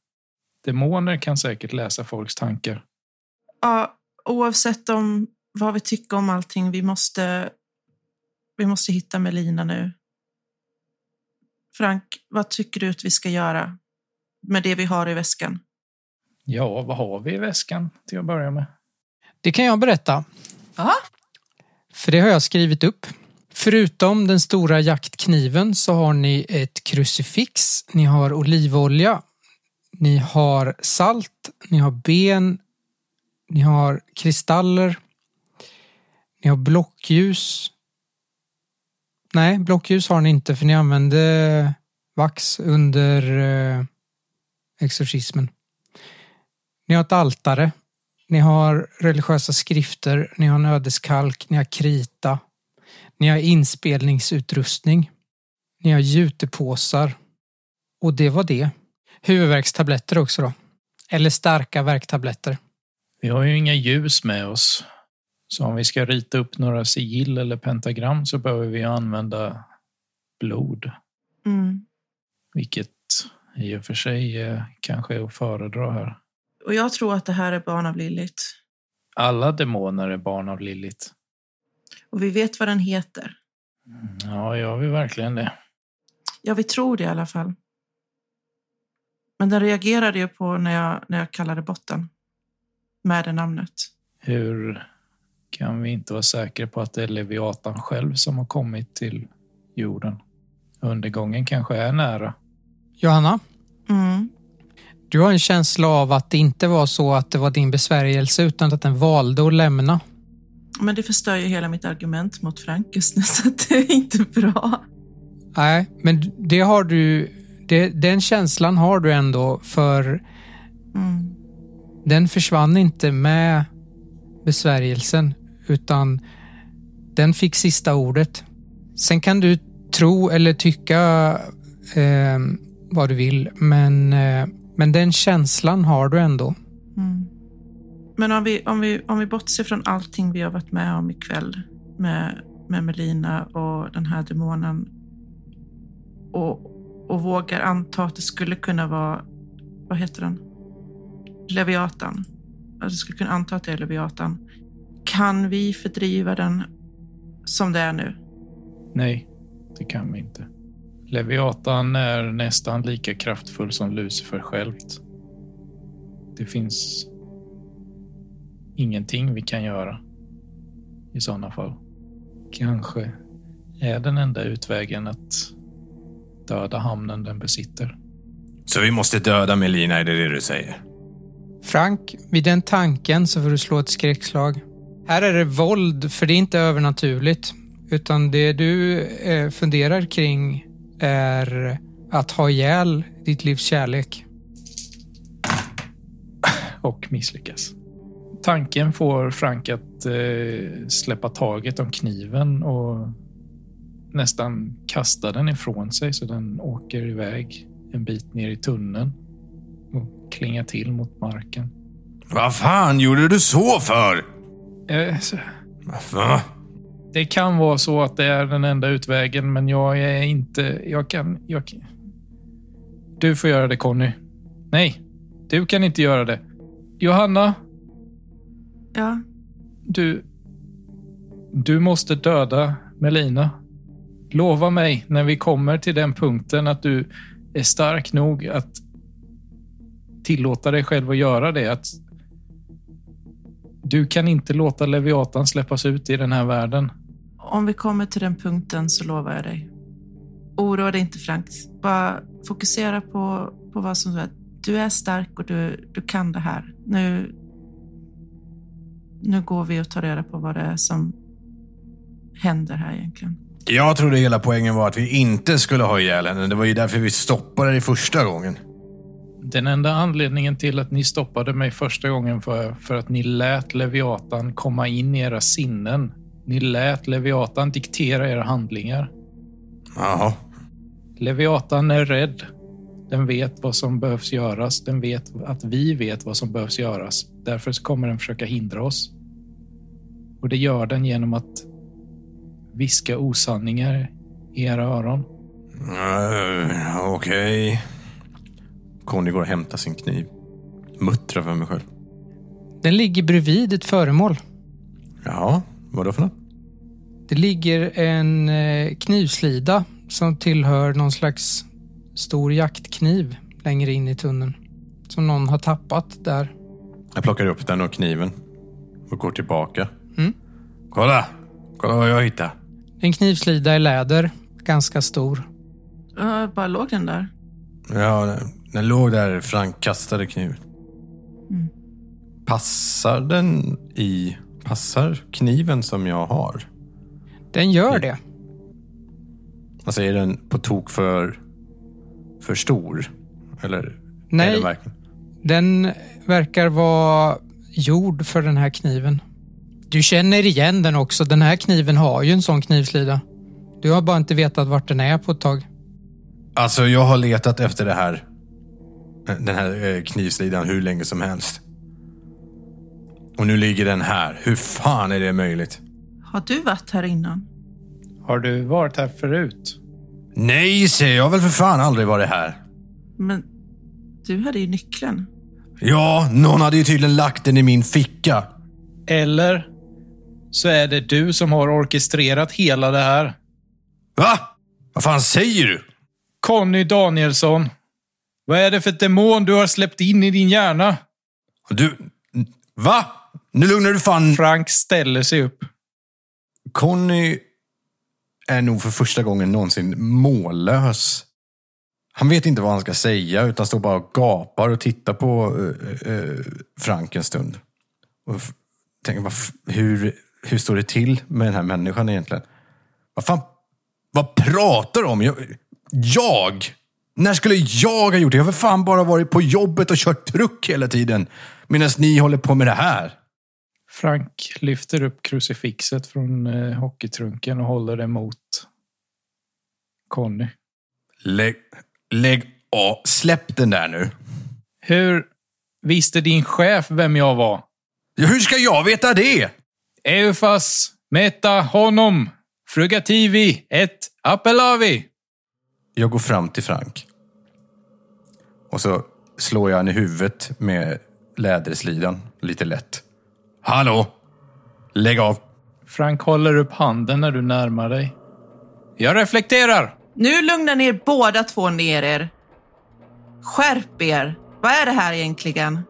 Demoner kan säkert läsa folks tankar. Ja, oavsett om vad vi tycker om allting, vi måste, vi måste hitta Melina nu. Frank, vad tycker du att vi ska göra med det vi har i väskan? Ja, vad har vi i väskan till att börja med? Det kan jag berätta. Ja, För det har jag skrivit upp. Förutom den stora jaktkniven så har ni ett krucifix, ni har olivolja, ni har salt, ni har ben, ni har kristaller, ni har blockljus. Nej, blockljus har ni inte för ni använde vax under eh, exorcismen. Ni har ett altare, ni har religiösa skrifter, ni har en ödeskalk, ni har krita, ni har inspelningsutrustning, ni har jutepåsar och det var det. Huvudvärkstabletter också då. Eller starka värktabletter. Vi har ju inga ljus med oss. Så om vi ska rita upp några sigill eller pentagram så behöver vi använda blod. mm. Vilket i och för sig kanske är att föredra här. Och jag tror att det här är barn av Lilith. Alla demoner är barn av Lilith. Och vi vet vad den heter. Ja, jag vill verkligen det. Ja, vi tror det i alla fall. Men den reagerade ju på när jag, när jag kallade botten med det namnet. Hur kan vi inte vara säkra på att det är Leviatan själv som har kommit till jorden? Undergången kanske är nära. Johanna. Du har en känsla av att det inte var så att det var din besvärjelse utan att den valde att lämna. Men det förstör ju hela mitt argument mot Frank just nu, <laughs> så det är inte bra. Nej, men det har du... Det, den känslan har du ändå för Mm. den försvann inte med besvärjelsen utan den fick sista ordet. Sen kan du tro eller tycka eh, vad du vill men, eh, men den känslan har du ändå. Mm. Men om vi, om, vi, om vi bortser från allting vi har varit med om ikväll med, med Melina och den här demonen och, och vågar anta att det skulle kunna vara, vad heter den? Leviatan. Att du skulle kunna anta att det är Leviatan. Kan vi fördriva den som det är nu? Nej, det kan vi inte. Leviatan är nästan lika kraftfull som Lucifer självt. Det finns ingenting vi kan göra i sådana fall. Kanske är den enda utvägen att döda hamnen den besitter. Så vi måste döda Melina, är det det du säger? Frank, vid den tanken så får du slå ett skräckslag. Här är det våld, för det är inte övernaturligt. Utan det du eh, funderar kring är att ha ihjäl ditt livs kärlek. och misslyckas. Tanken får Frank att eh, släppa taget om kniven och nästan kasta den ifrån sig så den åker iväg en bit ner i tunneln och klingar till mot marken. Vad fan gjorde du så för? Eh, så- Va? Det kan vara så att det är den enda utvägen, men jag är inte... Jag kan... Jag, du får göra det, Conny. Nej, du kan inte göra det. Johanna, Ja, Du... Du måste döda Melina. Lova mig när vi kommer till den punkten att du är stark nog att tillåta dig själv att göra det. Att du kan inte låta Leviatan släppas ut i den här världen. om vi kommer till den punkten så lovar jag dig. Oroa dig inte Frank. Bara fokusera på, på vad som är. Du är stark och du, du kan det här. Nu, nu går vi och tar reda på vad det är som händer här egentligen. Jag trodde hela poängen var att vi inte skulle ha ihjäl henne. Det var ju därför vi stoppade dig första gången. Den enda anledningen till att ni stoppade mig första gången var för att ni lät Leviatan komma in i era sinnen. Ni lät Leviatan diktera era handlingar. Jaha. Leviatan är rädd. Den vet vad som behövs göras. Den vet att vi vet vad som behövs göras. Därför kommer den försöka hindra oss. Och det gör den genom att viska osanningar i era öron. Uh, Okej. Conny går och hämtar sin kniv. Muttrar för mig själv. Den ligger bredvid ett föremål. Ja, vadå för något? Det ligger en eh, knivslida som tillhör någon slags stor jaktkniv längre in i tunneln. Som någon har tappat där. Jag plockar upp den och kniven. Och går tillbaka. Mm. Kolla! Kolla vad jag hittade. En knivslida i läder, ganska stor. Uh, bara låg den där. Ja, den, låg där Frank kastade kniven. Mm. Passar den i... Passar kniven som jag har? Den gör det. Alltså är den på tok för... För stor? Eller? Nej, den verkligen? den verkar vara gjord för den här kniven. Du känner igen den också. Den här kniven har ju en sån knivslida. Du har bara inte vetat vart den är på ett tag. Alltså jag har letat efter det här. Den här eh, knivslidan hur länge som helst. Och nu ligger den här. Hur fan är det möjligt? Har du varit här innan? Har du varit här förut? Nej, säger jag har väl för fan aldrig varit här. Men du hade ju nyckeln. Ja, någon hade ju tydligen lagt den i min ficka. Eller så är det du som har orkestrerat hela det här. Va? Vad fan säger du? Conny Danielsson. Vad är det för demon du har släppt in i din hjärna? Du... Va? Nu lugnar du fan... Frank ställer sig upp. Conny är nog för första gången någonsin mållös. Han vet inte vad han ska säga utan står bara och gapar och tittar på uh, uh, Frank en stund. Och tänker, vad, hur, hur står det till med den här människan egentligen? Vad fan, vad pratar du om? Jag, jag? När skulle jag ha gjort det? Jag har för fan bara varit på jobbet och kört truck hela tiden. Medan ni håller på med det här. Frank lyfter upp krucifixet från eh, hockeytrunken och håller det mot Conny. Lägg, lägg av. Släpp den där nu. Hur visste din chef vem jag var? Ja, Hur ska jag veta det? Eufas, meta honom, frugativi, ett appelavi. Jag går fram till Frank. Och så slår jag han i huvudet med läderslidan lite lätt. Hallå! Lägg av! Frank håller upp handen när du närmar dig. Jag reflekterar. Nu lugnar ni er båda två ner er. Skärp er. Vad är det här egentligen?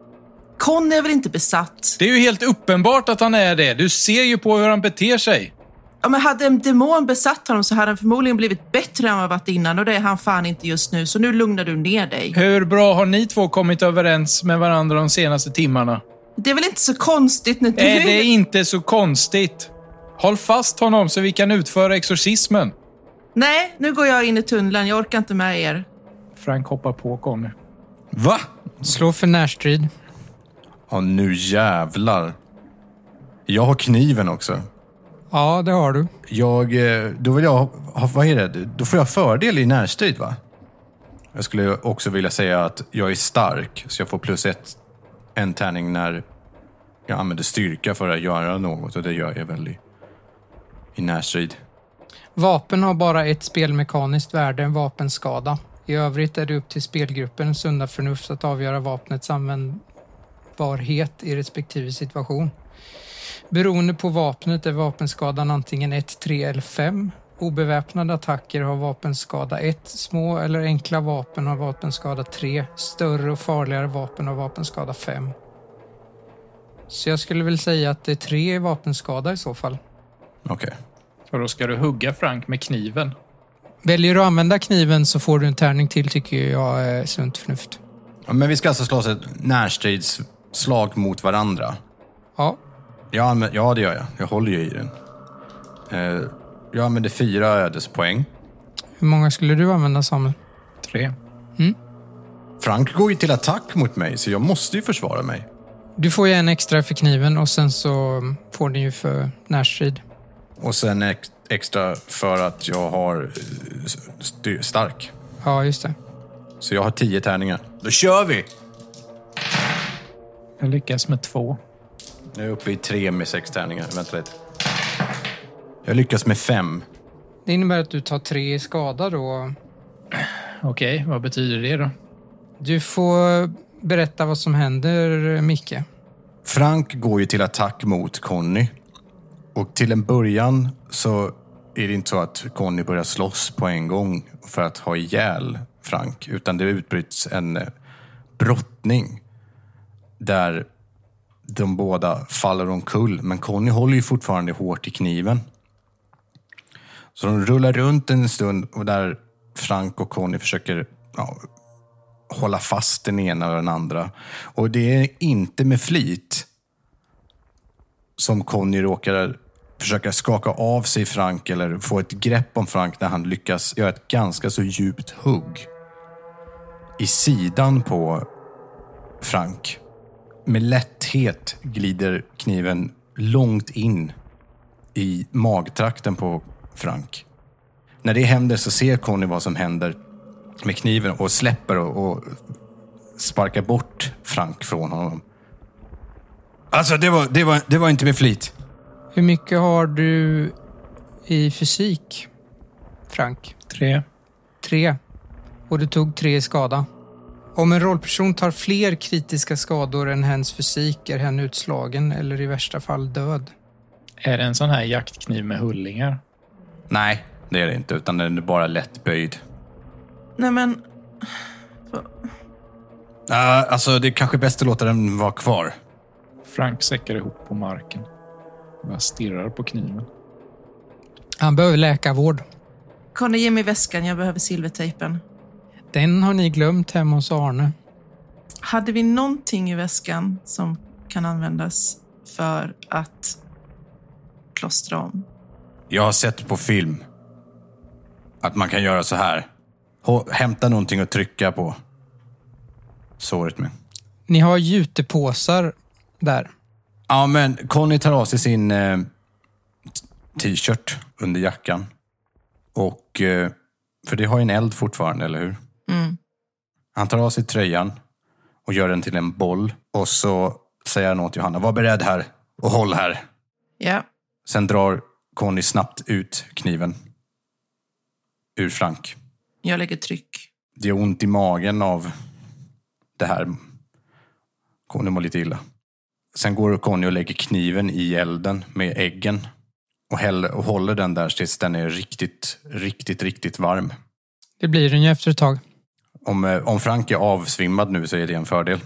Conny är väl inte besatt? Det är ju helt uppenbart att han är det. Du ser ju på hur han beter sig. Ja, men hade en demon besatt honom så hade han förmodligen blivit bättre än vad han varit innan och det är han fan inte just nu. Så nu lugnar du ner dig. Hur bra har ni två kommit överens med varandra de senaste timmarna? Det är väl inte så konstigt när du... Är det inte så konstigt? Håll fast honom så vi kan utföra exorcismen. Nej, nu går jag in i tunneln. Jag orkar inte med er. Frank hoppar på Conny. Va? Slå för närstrid. Ja, nu jävlar. Jag har kniven också. Ja, det har du. Jag, eh, då vill jag ha, vad är det? Då får jag fördel i närstrid va? Jag skulle också vilja säga att jag är stark, så jag får plus ett, en tärning när jag använder styrka för att göra något och det gör jag väl i, i närstrid. Vapen har bara ett spelmekaniskt värde, en vapenskada. I övrigt är det upp till spelgruppen sunda förnuft att avgöra vapnets användbarhet i respektive situation. Beroende på vapnet är vapenskadan antingen 1, 3 eller 5. Obeväpnade attacker har vapenskada 1. Små eller enkla vapen har vapenskada 3. Större och farligare vapen har vapenskada 5. Så jag skulle väl säga att det är 3 i vapenskada i så fall. Okej. Så då ska du hugga Frank med kniven. Väljer du att använda kniven så får du en tärning till tycker jag är sunt förnuft. Ja, Men vi ska alltså slåss ett närstridsslag mot varandra. Ja, Jag använder, ja, det gör jag. Jag håller ju i den. Eh, jag använder fyra ödespoäng. hur många skulle du använda Samuel? Tre. Frank går ju till attack mot mig, så jag måste ju försvara mig. Du får ju en extra för kniven och sen så får ni ju för närstrid. Och sen ex- extra för att jag har eh, st- stark. Ja, just det. Så jag har tio tärningar. Då kör vi! Jag lyckas med två. Jag är uppe i tre med sex tärningar. Vänta lite. Jag lyckas med fem. Det innebär att du tar tre i skada då. Okej, vad betyder det då? Du får berätta vad som händer, Micke. Frank går ju till attack mot Conny. Och till en början så är det inte så att Conny börjar slåss på en gång för att ha ihjäl Frank. Utan det utbryts en eh, brottning. Där de båda faller omkull. Men Conny håller ju fortfarande hårt i kniven. Så de rullar runt en stund och där Frank och Conny försöker ja, hålla fast den ena och den andra. Och det är inte med flit som Conny råkar försöka skaka av sig Frank eller få ett grepp om Frank när han lyckas göra ett ganska så djupt hugg i sidan på Frank. Med lätthet glider kniven långt in i magtrakten på Frank. När det händer så ser Conny vad som händer med kniven och släpper och, och sparkar bort Frank från honom. Alltså, det var, det var, det var inte med flit. Hur mycket har du i fysik, Frank? Tre. Tre. Och du tog tre i skada. Om en rollperson tar fler kritiska skador än hens fysik är hen utslagen eller i värsta fall död. Är det en sån här jaktkniv med hullingar? Nej, det är det inte, utan den är bara lätt böjd. Nej men... Ah, alltså, det är kanske bäst att låta den vara kvar. Frank säckar ihop på marken. Jag stirrar på kniven. Han behöver läkarvård. Conny, ge mig väskan. Jag behöver silvertejpen. Den har ni glömt hemma hos Arne. Hade vi någonting i väskan som kan användas för att plåstra om? Jag har sett på film att man kan göra så här. Hämta någonting att trycka på såret med. Ni har jutepåsar där. Ja, men Conny tar av sig sin eh, t-shirt under jackan. Och, eh, för det har ju en eld fortfarande, eller hur? Mm. Han tar av sig tröjan och gör den till en boll. Och så säger han åt Johanna, var beredd här och håll här. Ja, Sen drar Conny snabbt ut kniven ur Frank. jag lägger tryck. Det gör ont i magen av det här. Conny mår lite illa. Sen går Conny och lägger kniven i elden med äggen. Och, häller, och håller den där tills den är riktigt, riktigt, riktigt varm. Det blir den ju efter ett tag. Om, eh, om Frank är avsvimmad nu så är det en fördel.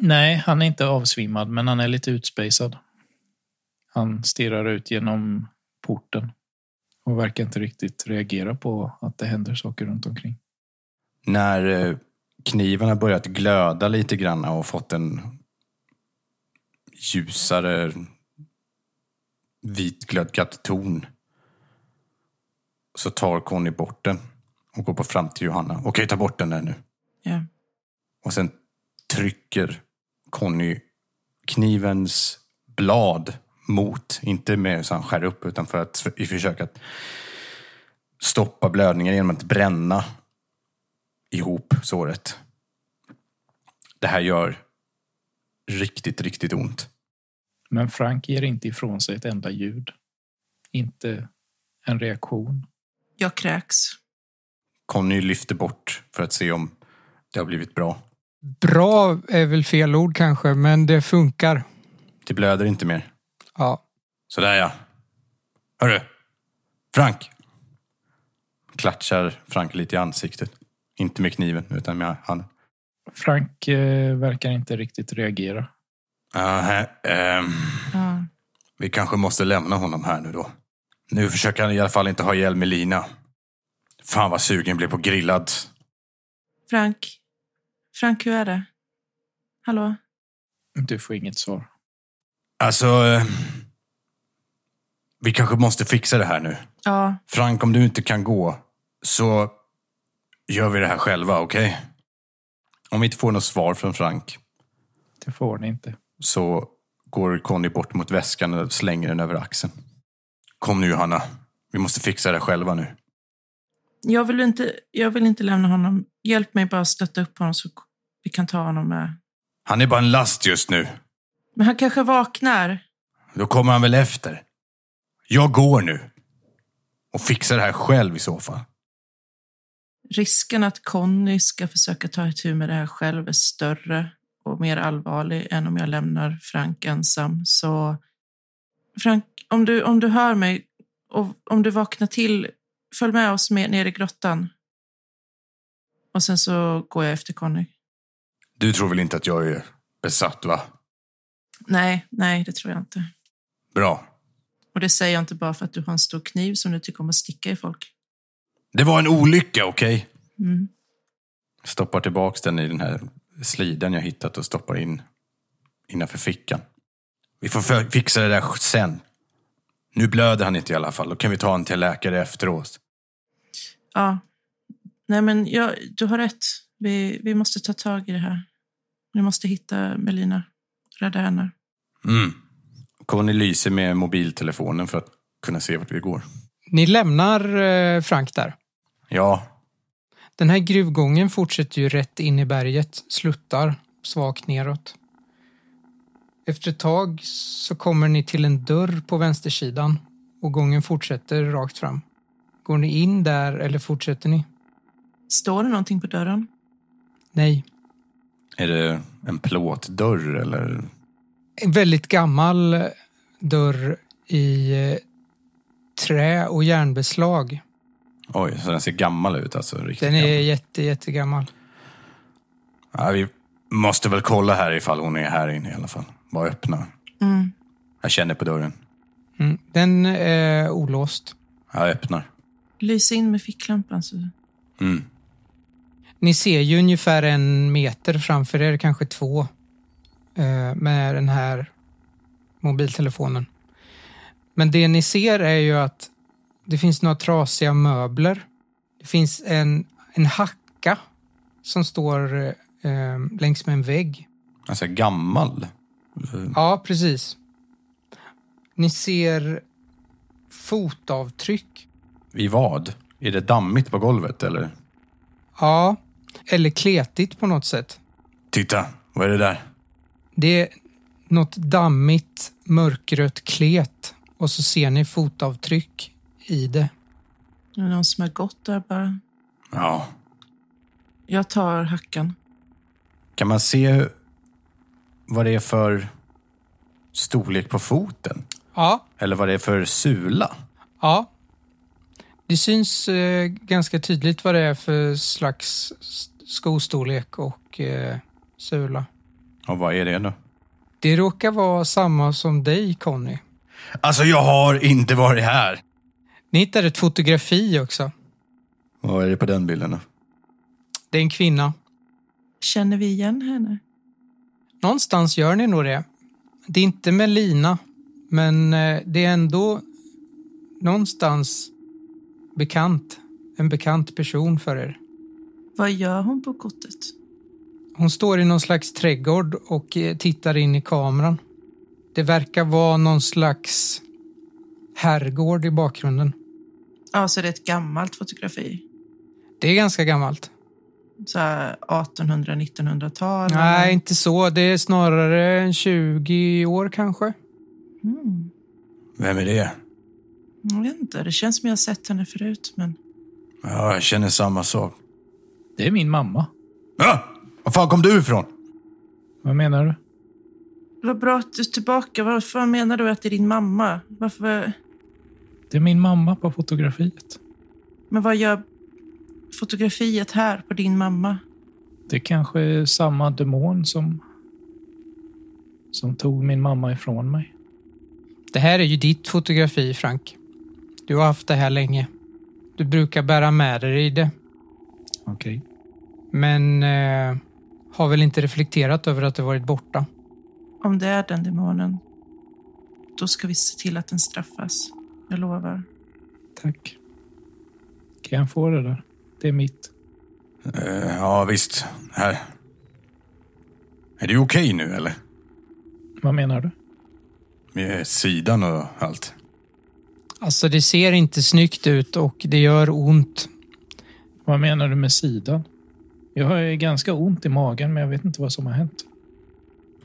Nej, han är inte avsvimmad, men han är lite utspejsad. Han stirrar ut genom porten och verkar inte riktigt reagera på att det händer saker runt omkring. När eh, kniven har börjat glöda lite grann och fått en ljusare vitglödgad ton så tar Conny bort den och går på fram till Johanna. Okej, ta bort den där nu. Ja. Och sen trycker Conny knivens blad mot, inte med så han skär upp, utan för att i försök att stoppa blödningen genom att bränna ihop såret. Det här gör riktigt, riktigt ont. Men Frank ger inte ifrån sig ett enda ljud. Inte en reaktion. Jag kräks. Conny lyfter bort för att se om det har blivit bra. Bra är väl fel ord kanske, men det funkar. Det blöder inte mer. Ja. Sådär ja. Hörru! Frank! Klatschar Frank lite i ansiktet. Inte med kniven, utan med handen. Frank eh, verkar inte riktigt reagera. Uh, ehm, Ja. vi kanske måste lämna honom här nu då. Nu försöker han i alla fall inte ha ihjäl Melina. Fan vad sugen blev på grillad. Frank? Frank, hur är det? Hallå? Du får inget svar. Alltså... eh, vi kanske måste fixa det här nu. Ja, Frank, om du inte kan gå så gör vi det här själva, okej? Om vi inte får något svar från Frank Det får ni inte. så går Conny bort mot väskan och slänger den över axeln. Kom nu Johanna, vi måste fixa det själva nu. Jag vill, inte, jag vill inte lämna honom. Hjälp mig bara att stötta upp honom så vi kan ta honom med. Han är bara en last just nu. Men han kanske vaknar. Då kommer han väl efter. Jag går nu. Och fixar det här själv i så fall. Risken att Conny ska försöka ta itu med det här själv är större och mer allvarlig än om jag lämnar Frank ensam. Så Frank, om du, om du hör mig och om du vaknar till, följ med oss med, ner i grottan. Och sen så går jag efter Conny. Du tror väl inte att jag är besatt, va? Nej, nej, det tror jag inte. Bra. Och det säger jag inte bara för att du har en stor kniv som du tycker om att sticka i folk. Det var en olycka, okej? Mm. Stoppar tillbaks den i den här sliden jag hittat och stoppar in innanför fickan. Vi får fixa det där sen. Nu blöder han inte i alla fall. Då kan vi ta honom till läkare efteråt. Ja. Nej, men jag, du har rätt. Vi, vi måste ta tag i det här. Vi måste hitta Melina. Rädda henne. Mm. Conny lyser med mobiltelefonen för att kunna se vart vi går. Ni lämnar eh, Frank där. Ja, Den här gruvgången fortsätter ju rätt in i berget, sluttar svagt neråt. Efter ett tag så kommer ni till en dörr på vänstersidan och gången fortsätter rakt fram. Går ni in där eller fortsätter ni? Står det någonting på dörren? Nej. är det en plåtdörr eller? En väldigt gammal dörr i eh, trä och järnbeslag. Oj, så den ser gammal ut alltså. Riktigt Den är gammal. jätte, jättegammal. Ja, vi, måste väl kolla här ifall hon är här inne i alla fall. Bara öppna. Mm. Jag känner på dörren. Mm. Den är olåst. Jag öppnar. Lys in med ficklampan. Så. Mm. Ni ser ju ungefär en meter framför er, kanske två, eh, med den här mobiltelefonen. Men det ni ser är ju att det finns några trasiga möbler. Det finns en, en hacka som står eh, längs med en vägg. Alltså gammal. Ja, precis. Ni ser fotavtryck. I vad? Är det dammigt på golvet eller? Ja, eller kletigt på något sätt. Titta, vad är det där? Det är något dammigt mörkrött klet och så ser ni fotavtryck i det. Det är någon som har gått där bara. Ja. Jag tar hackan. Kan man se vad det är för storlek på foten? Ja, Eller vad det är för sula? ja. Det syns eh, ganska tydligt vad det är för slags skostorlek och eh, sula. Och vad är det då? Det råkar vara samma som dig, Conny. Alltså jag har inte varit här! Ni hittar ett fotografi också. Vad är det på den bilden då? Det är en kvinna. Känner vi igen henne? Någonstans gör ni nog det. Det är inte Melina, men eh, det är ändå någonstans bekant. En bekant person för er. Vad gör hon på kortet? Hon står i någon slags trädgård och eh, tittar in i kameran. Det verkar vara någon slags herrgård i bakgrunden. Ja, så det är ett gammalt fotografi. Det är ganska gammalt. Så här 1800-1900-tal. Nej, inte så. Det är snarare en 20 år kanske. Mm. Vem är det? Jag vet inte. Det känns som jag har sett henne förut, men... Ja, jag känner samma sak. Det är min mamma. Ja! Var fan kom du ifrån? Vad menar du? Vad bra att du är tillbaka. Varför menar du att det är din mamma? Varför... Det är min mamma på fotografiet. Men vad gör fotografiet här på din mamma? Det kanske är samma demon som, som tog min mamma ifrån mig. Det här är ju ditt fotografi, Frank. Du har haft det här länge. Du brukar bära med dig i det, Okej. men eh, har väl inte reflekterat över att det varit borta. Om det är den demonen, då ska vi se till att den straffas. Jag lovar. Tack. Kan jag få det där? Det är mitt. Eh, ja, visst. Här. Är det okej nu, eller? Vad menar du? Med sidan och allt. Alltså, det ser inte snyggt ut och det gör ont. Vad menar du med sidan? Jag har ganska ont i magen, men jag vet inte vad som har hänt.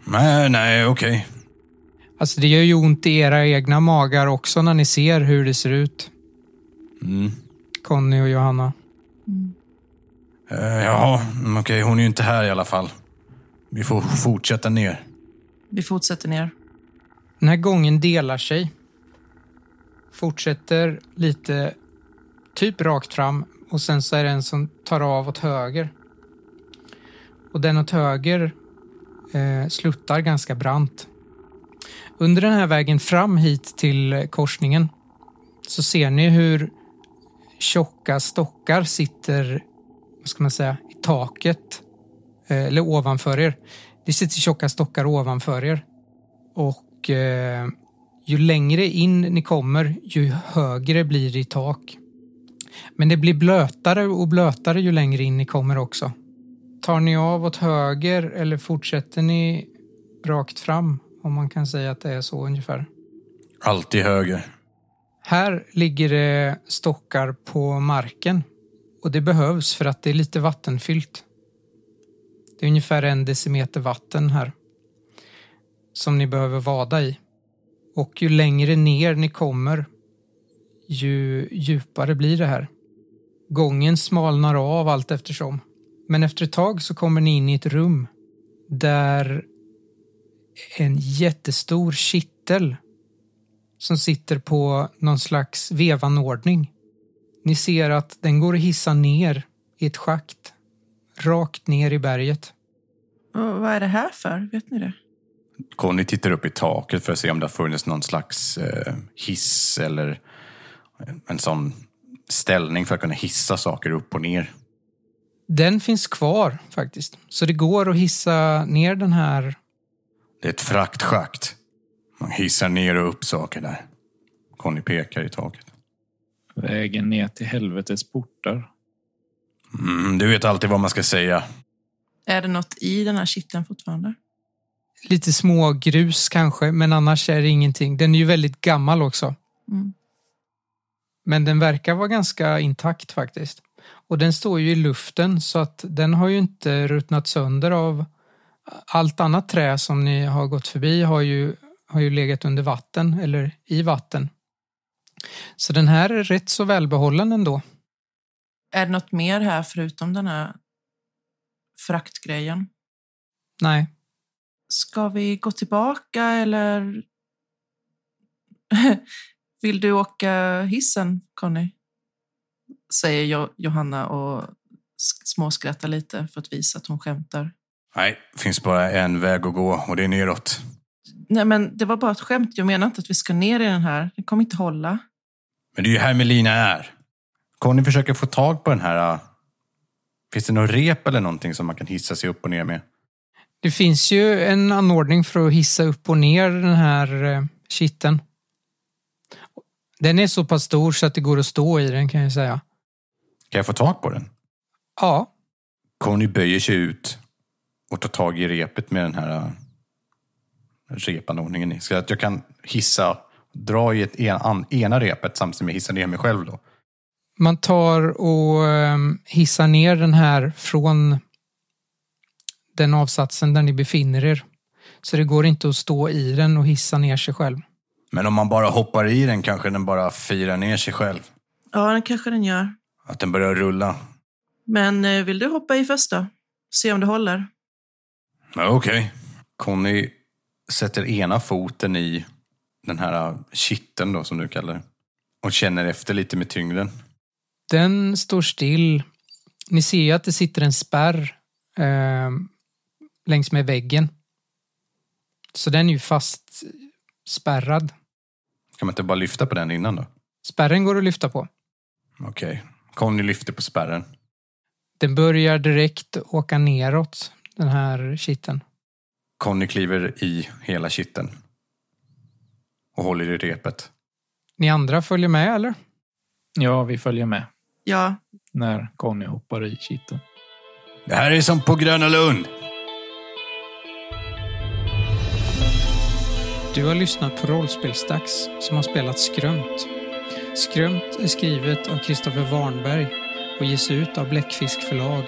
Nej, nej, okej. Alltså, det gör ju ont i era egna magar också när ni ser hur det ser ut. Mm. Conny och Johanna. Eh, ja, okej. Hon är ju inte här i alla fall. Vi får fortsätta ner. Vi fortsätter ner. Den här gången delar sig. Fortsätter lite typ rakt fram och sen så är det en som tar av åt höger. Och den åt höger eh, sluttar ganska brant. Under den här vägen fram hit till korsningen så ser ni hur tjocka stockar sitter, vad ska man säga, i taket. Eh, eller ovanför er. Det sitter tjocka stockar ovanför er. Och eh, ju längre in ni kommer, ju högre blir det i tak. Men det blir blötare och blötare ju längre in ni kommer också. Tar ni av åt höger eller fortsätter ni rakt fram? Om man kan säga att det är så ungefär. Alltid höger. Här ligger det stockar på marken och det behövs för att det är lite vattenfyllt. Det är ungefär en decimeter vatten här som ni behöver vada i. Och ju längre ner ni kommer, ju djupare blir det här. Gången smalnar av allt eftersom. Men efter ett tag så kommer ni in i ett rum där en jättestor kittel som sitter på någon slags vevanordning. Ni ser att den går att hissa ner i ett schakt, rakt ner i berget. Och vad är det här för? Vet ni det? Conny tittar upp i taket för att se om det har funnits någon slags eh, hiss eller en sån ställning för att kunna hissa saker upp och ner. Den finns kvar faktiskt. Så det går att hissa ner den här. Det är ett fraktschakt. Man hissar ner och upp saker där. Conny pekar i taket. Vägen ner till helvetets portar. Mm, du vet alltid vad man ska säga. Är det något i den här kitteln fortfarande? Lite små grus kanske, men annars är det ingenting. Den är ju väldigt gammal också. Mm. Men den verkar vara ganska intakt faktiskt. Och den står ju i luften så att den har ju inte ruttnat sönder av allt annat trä som ni har gått förbi har ju, har ju legat under vatten eller i vatten. Så den här är rätt så välbehållen ändå. Är det något mer här förutom den här fraktgrejen? Nej, Ska vi gå tillbaka eller <laughs> vill du åka hissen, Conny? Säger Jo- Johanna och sk- småskrattar lite för att visa att hon skämtar. Nej, det finns bara en väg att gå och det är neråt. Nej, men det var bara ett skämt. Jag menar inte att vi ska ner i den här. Det kommer inte hålla. Men det är ju här Melina är. Conny försöker få tag på den här... äh, Finns det någon rep eller någonting som man kan hissa sig upp och ner med? det finns ju en anordning för att hissa upp och ner den här eh, kitteln. Den är så pass stor så att det går att stå i den kan jag säga. Kan jag få tag på den? Ja, Conny böjer sig ut och tar tag i repet med den här äh, repanordningen. Så att jag kan hissa, dra i ett en, ena repet samtidigt som jag hissar ner mig själv då. man tar och eh, hissar ner den här från den avsatsen där ni befinner er. Så det går inte att stå i den och hissa ner sig själv. Men om man bara hoppar i den kanske den bara firar ner sig själv. Ja, det kanske den gör. Att den börjar rulla. Men eh, vill du hoppa i först då? Se om det håller. Ja, Okej. Conny sätter ena foten i den här äh, kitteln då som du kallar det. Och känner efter lite med tyngden. Den står still. Ni ser ju att det sitter en spärr eh, längs med väggen. Så den är ju fast spärrad. Kan man inte bara lyfta på den innan då? Spärren går att lyfta på. Okej. Conny lyfter på spärren. Den börjar direkt åka neråt, den här kitteln. Conny kliver i hela kitteln. Och håller i repet. Ni andra följer med eller? Ja, vi följer med Ja, när Conny hoppar i kitteln. Det här är som på Gröna Lund. Du har lyssnat på Rollspelsdags som har spelat Skrömt. Skrömt är skrivet av Kristoffer Warnberg och ges ut av Bläckfisk förlag.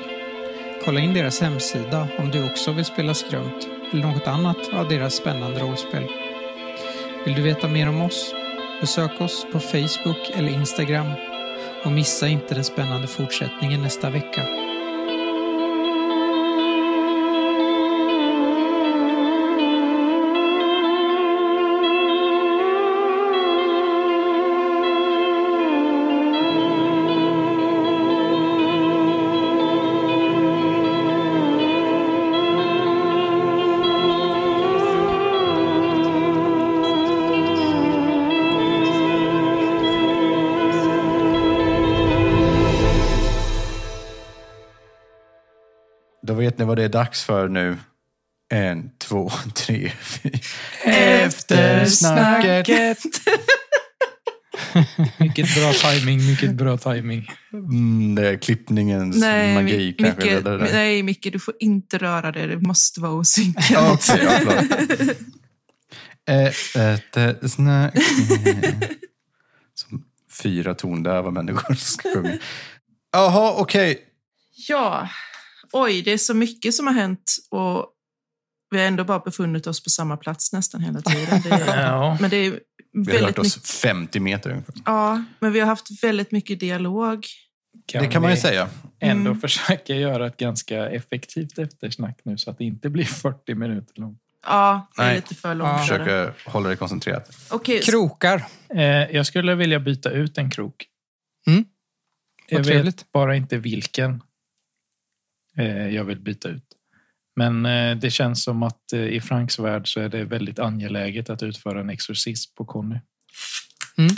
Kolla in deras hemsida om du också vill spela Skrömt eller något annat av deras spännande rollspel. Vill du veta mer om oss? Besök oss på Facebook eller Instagram och missa inte den spännande fortsättningen nästa vecka. Vad det är dags för nu. En, två, <laughs> tre, fyra. Eftersnacket. <laughs> Mycket bra timing, mycket bra timing. Mm, det är klippningens nej, magi Mi- kanske. Micke, det där. nej, Micke, du får inte röra det. Det måste vara osynkat. <laughs> Okej, ja. Som fyra tondöva människor ska sjunga. Jaha, okej. Ja, oj, det är så mycket som har hänt och vi har ändå bara befunnit oss på samma plats nästan hela tiden. Det är, <laughs> Ja. Men det är Vi har väldigt rört oss mycket. 50 50 meter ungefär. Ja, men vi har haft väldigt mycket dialog. Det kan man ju säga. ändå Mm. försöka göra ett ganska effektivt eftersnack nu så att det inte blir <laughs> 40 minuter långt. Ja, det är Nej. lite för långt. Ja. Försöka hålla det koncentrerat. Så- Krokar. Eh, jag skulle vilja byta ut en krok. Mm. Jag trevligt. vet bara inte vilken jag vill byta ut. Men eh, det känns som att eh, i Franks värld så är det väldigt angeläget att utföra en exorcism på Conny. <laughs>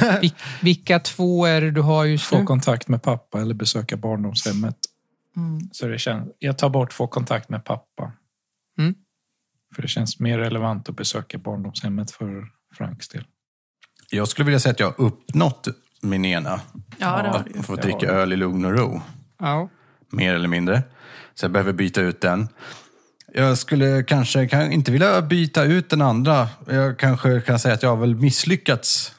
Vil- vilka två är det du har just Få nu? kontakt med pappa eller besöka barndomshemmet. Mm. Så det känns, jag tar bort få kontakt med pappa. Mm. För det känns mer relevant att besöka barndomshemmet för Franks del. Jag skulle vilja säga att jag har uppnått min ena. Ja, det har du ju. Att få dricka öl i lugn och ro. Ja. Mer eller mindre. Så jag behöver byta ut den. Jag skulle kanske kan inte vilja byta ut den andra. Jag kanske kan säga att jag har väl misslyckats.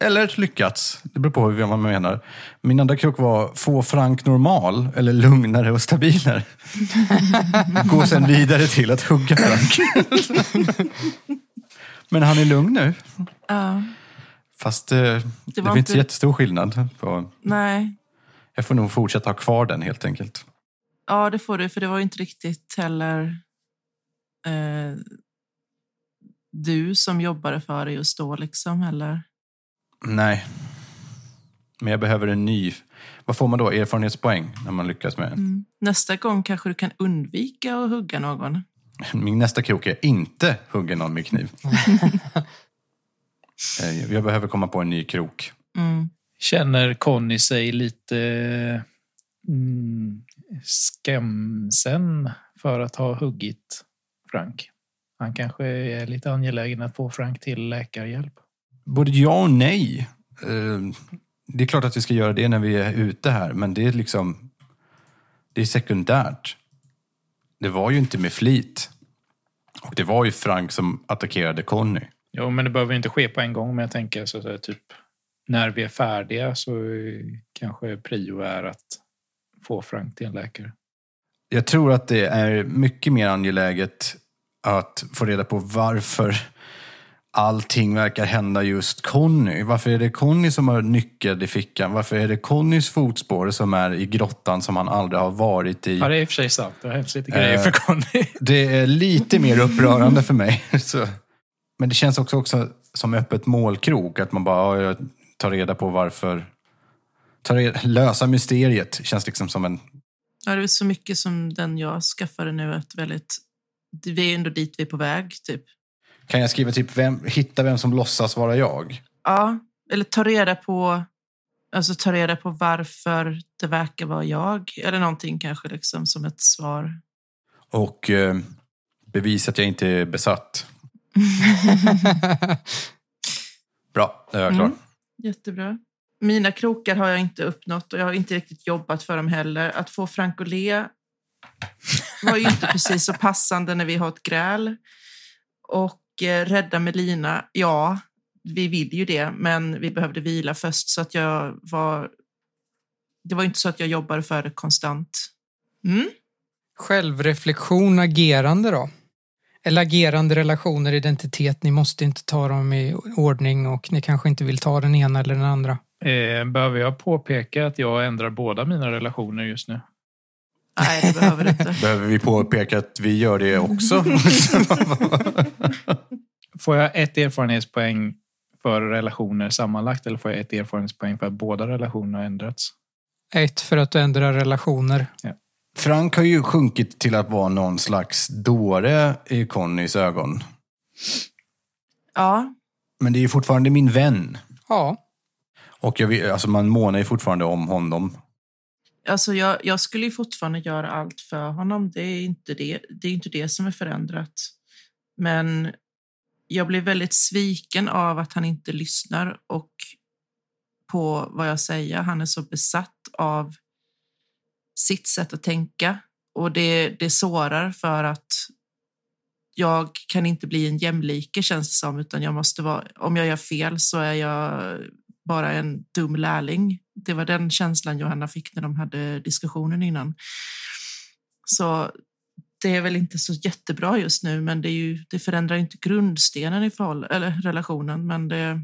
Eller lyckats. Det beror på vad man menar. Min andra krok var få Frank normal, eller lugnare och stabilare. <laughs> Gå sen vidare till att hugga Frank. Men han är lugn nu. Ja, Fast eh, det, Det var inte- jättestor skillnad. På, nej. Jag får nog fortsätta ha kvar den helt enkelt. Ja, det får du, för det var ju inte riktigt heller eh, du som jobbade för det just då, liksom, eller? Nej. Men jag behöver en ny. Vad får man då? Erfarenhetspoäng när man lyckas med en. Mm. Nästa gång kanske du kan undvika att hugga någon. <laughs> Min nästa krok är inte hugga någon med kniv. <laughs> Eh, jag behöver komma på en ny krok. Mm. Känner Conny sig lite mm, skämsen för att ha huggit Frank? Han kanske är lite angelägen att få Frank till läkarhjälp. Både ja och nej. Eh, Det är klart att vi ska göra det när vi är ute här, men det är liksom... Det är sekundärt. Det var ju inte med flit. Och det var ju Frank som attackerade Conny. Jo, men det behöver inte ske på en gång. Men jag tänker så att säga, typ när vi är färdiga så kanske prio är att få Frank till en läkare. Jag tror att det är mycket mer angeläget att få reda på varför allting verkar hända just Conny. Varför är det Conny som har nyckeln i fickan? Varför är det Connys fotspår som är i grottan som han aldrig har varit i? Ja, det är i och för sig sant. Det har hänt lite grejer Eh, för Conny. <laughs> Det är lite mer upprörande för mig. <laughs> Så. Men det känns också, också som öppet målkrok. Att man bara ja, tar reda på varför. Tar reda, lösa mysteriet. Känns liksom som en... Ja, det är så mycket som den jag skaffade nu. Ett väldigt, det är ändå dit vi är på väg, typ. Kan jag skriva typ vem, hitta vem som låtsas vara jag? Ja, eller ta reda på Alltså ta reda på varför det verkar vara jag. Eller någonting kanske liksom som ett svar. Och eh, bevisa att jag inte är besatt. <laughs> Bra, då är jag klar. Mm. Jättebra. Mina krokar har jag inte uppnått och jag har inte riktigt jobbat för dem heller. Att få Frank att le var ju inte precis så passande när vi har ett gräl. Och eh, rädda Melina, ja, vi vill ju det, men vi behövde vila först så att jag var... Det var inte så att jag jobbade för det konstant. Mm? Självreflektion, agerande då? Eller agerande, relationer, identitet. Ni måste inte ta dem i ordning och ni kanske inte vill ta den ena eller den andra. Eh, behöver jag påpeka att jag ändrar båda mina relationer just nu? Nej, det behöver du inte. <laughs> Behöver vi påpeka att vi gör det också? <laughs> Får jag ett erfarenhetspoäng för relationer sammanlagt eller får jag ett erfarenhetspoäng för att båda relationerna har ändrats? Ett, för att du ändrar relationer. Frank har ju sjunkit till att vara någon slags dåre i Connys ögon. Ja, Men det är ju fortfarande min vän. Ja, Och jag vet, alltså man månar ju fortfarande om honom. alltså jag, jag skulle ju fortfarande göra allt för honom. Det är inte det, det, är inte det som är förändrat. Men jag blir väldigt sviken av att han inte lyssnar och på vad jag säger. Han är så besatt av sitt sätt att tänka och det, det sårar för att jag kan inte bli en jämlike känns det som, utan jag måste vara, om jag gör fel så är jag bara en dum lärling. Det var den känslan Johanna fick när de hade diskussionen innan. Så det är väl inte så jättebra just nu, men det, är ju, det förändrar inte grundstenen i förhåll, eller relationen, men det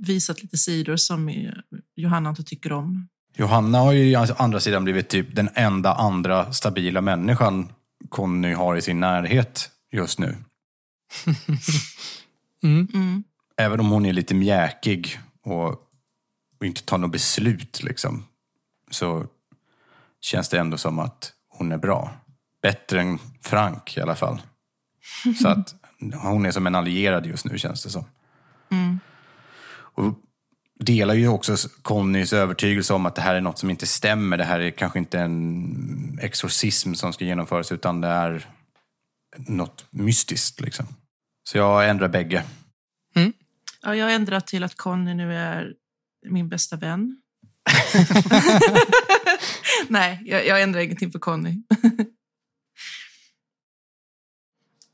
visat lite sidor som Johanna inte tycker om. Johanna har ju å andra sidan blivit typ den enda andra stabila människan Conny har i sin närhet just nu. <laughs> mm. Mm. Även om hon är lite mjäkig och inte tar något beslut liksom. Så känns det ändå som att hon är bra. bättre än Frank i alla fall. Så att <laughs> hon är som en allierad just nu känns det som. Mm. Och delar ju också Connys övertygelse om att det här är något som inte stämmer. Det här är kanske inte en exorcism som ska genomföras utan det är något mystiskt. Liksom. Så jag ändrar bägge. Ja, jag har ändrat till att Conny nu är min bästa vän. <laughs> Nej, jag, jag ändrar ingenting på Conny.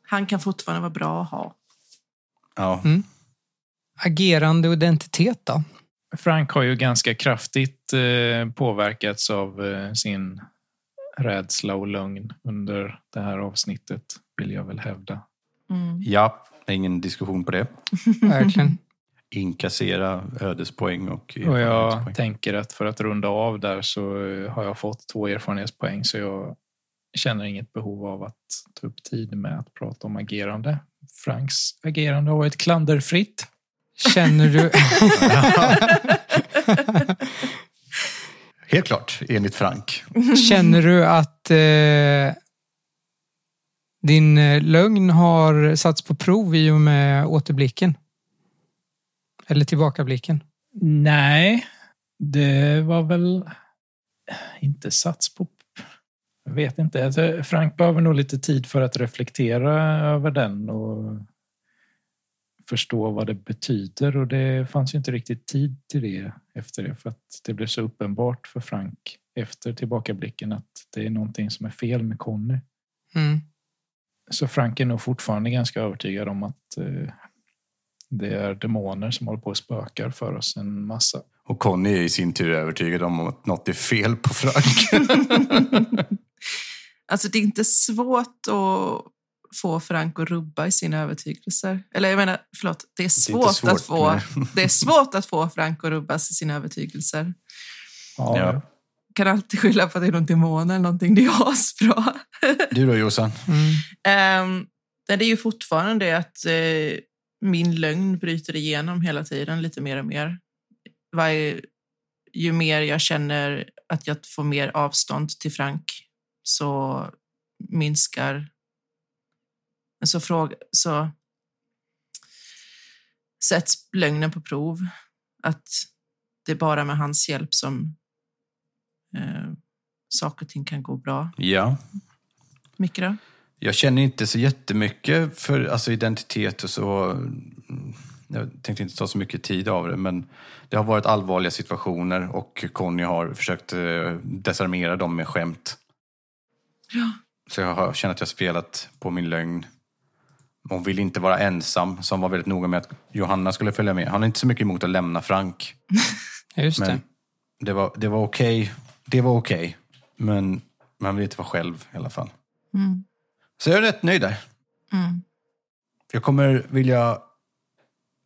Han kan fortfarande vara bra att ha. Ja. Mm. Agerande och identitet då? Frank har ju ganska kraftigt eh, påverkats av eh, sin rädsla och lögn under det här avsnittet, vill jag väl hävda. Mm. ja, ingen diskussion på det. <laughs> Verkligen. Inkassera ödespoäng och Och jag tänker att för att runda av där så eh, har jag fått två erfarenhetspoäng så jag känner inget behov av att ta upp tid med att prata om agerande. Franks agerande har varit klanderfritt. Känner du... <laughs> Helt klart, enligt Frank. Känner du att eh, din eh, lögn har satts på prov i och med återblicken? Eller tillbakablicken? Nej, det var väl inte sats på... Jag vet inte. Alltså, Frank behöver nog lite tid för att reflektera över den och förstå vad det betyder. Och det fanns ju inte riktigt tid till det efter det för att det blev så uppenbart för Frank efter tillbakablicken att det är någonting som är fel med Conny. Mm. Så Frank är nog fortfarande ganska övertygad om att eh, det är demoner som håller på och spökar för oss en massa. Och Conny är i sin tur övertygad om att något är fel på Frank. <laughs> <laughs> Alltså det är inte svårt att få Frank att rubba i sina övertygelser. Eller jag menar, förlåt, det är svårt, svårt, att få, nej. det är svårt att få Frank att rubba i sina övertygelser. Ja, Ja. Kan alltid skylla på att det är någon demon eller någonting. Det är asbra. Du då Jossan? Mm. Um, det är ju fortfarande det att eh, min lögn bryter igenom hela tiden lite mer och mer. Varje, ju mer jag känner att jag får mer avstånd till Frank så minskar... Så, fråga, så sätts lögnen på prov. Att det är bara med hans hjälp som eh, saker och ting kan gå bra. Ja. Mycket då? Jag känner inte så jättemycket för alltså, identitet och så. Jag tänkte inte ta så mycket tid av det, men det har varit allvarliga situationer och Conny har försökt eh, desarmera dem med skämt. Ja. Så jag har känt att jag spelat på min lögn. Hon vill inte vara ensam, så hon var väldigt noga med att Johanna skulle följa med. Han har inte så mycket emot att lämna Frank. <laughs> Just Men det. det var, det var okej. Det var okej. Men man vill inte vara själv i alla fall. Mm. Så jag är rätt nöjd där. Mm. Jag kommer vilja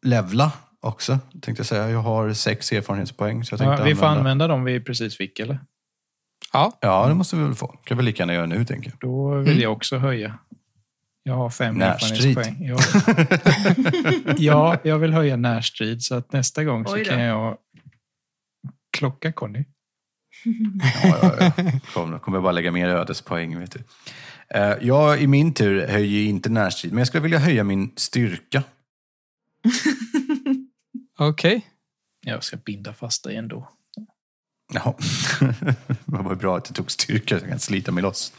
levla också, tänkte jag säga. Jag har sex erfarenhetspoäng. Så jag tänkte Ja, vi får använda... använda dem vi precis fick, eller? Ja, Ja, det måste vi väl få. kan vi lika gärna göra nu, tänker jag. Då vill Mm. jag också höja. Jag har fem erfarenhetspoäng. Ja. <laughs> ja, jag vill höja närstrid så att nästa gång så kan jag klocka Conny. Ja, ja, ja. Kom, jag kommer bara lägga mer ödespoäng, vet du. Eh, Jag i min tur höjer inte närstrid, men jag skulle vilja höja min styrka. <laughs> okej. Jag ska binda fast dig ändå. Jaha. <laughs> Det var bra att det tog styrka så jag kan slita mig loss.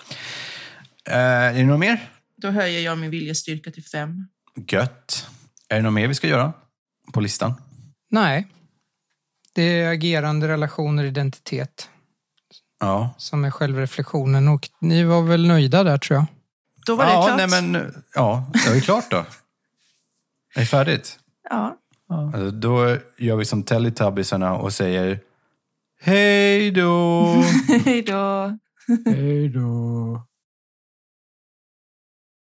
Eh, Är det något mer? Då höjer jag min viljestyrka till fem. Gött. Är det något mer vi ska göra på listan? Nej. Det är agerande, relationer, identitet Ja. som är självreflektionen och ni var väl nöjda där tror jag. Då var ja, det klart. Nej, men, ja, det är klart då. Är det färdigt? Ja. Alltså, då gör vi som Teletubbiesarna och säger Hej då! <laughs> Hej då. Hej då.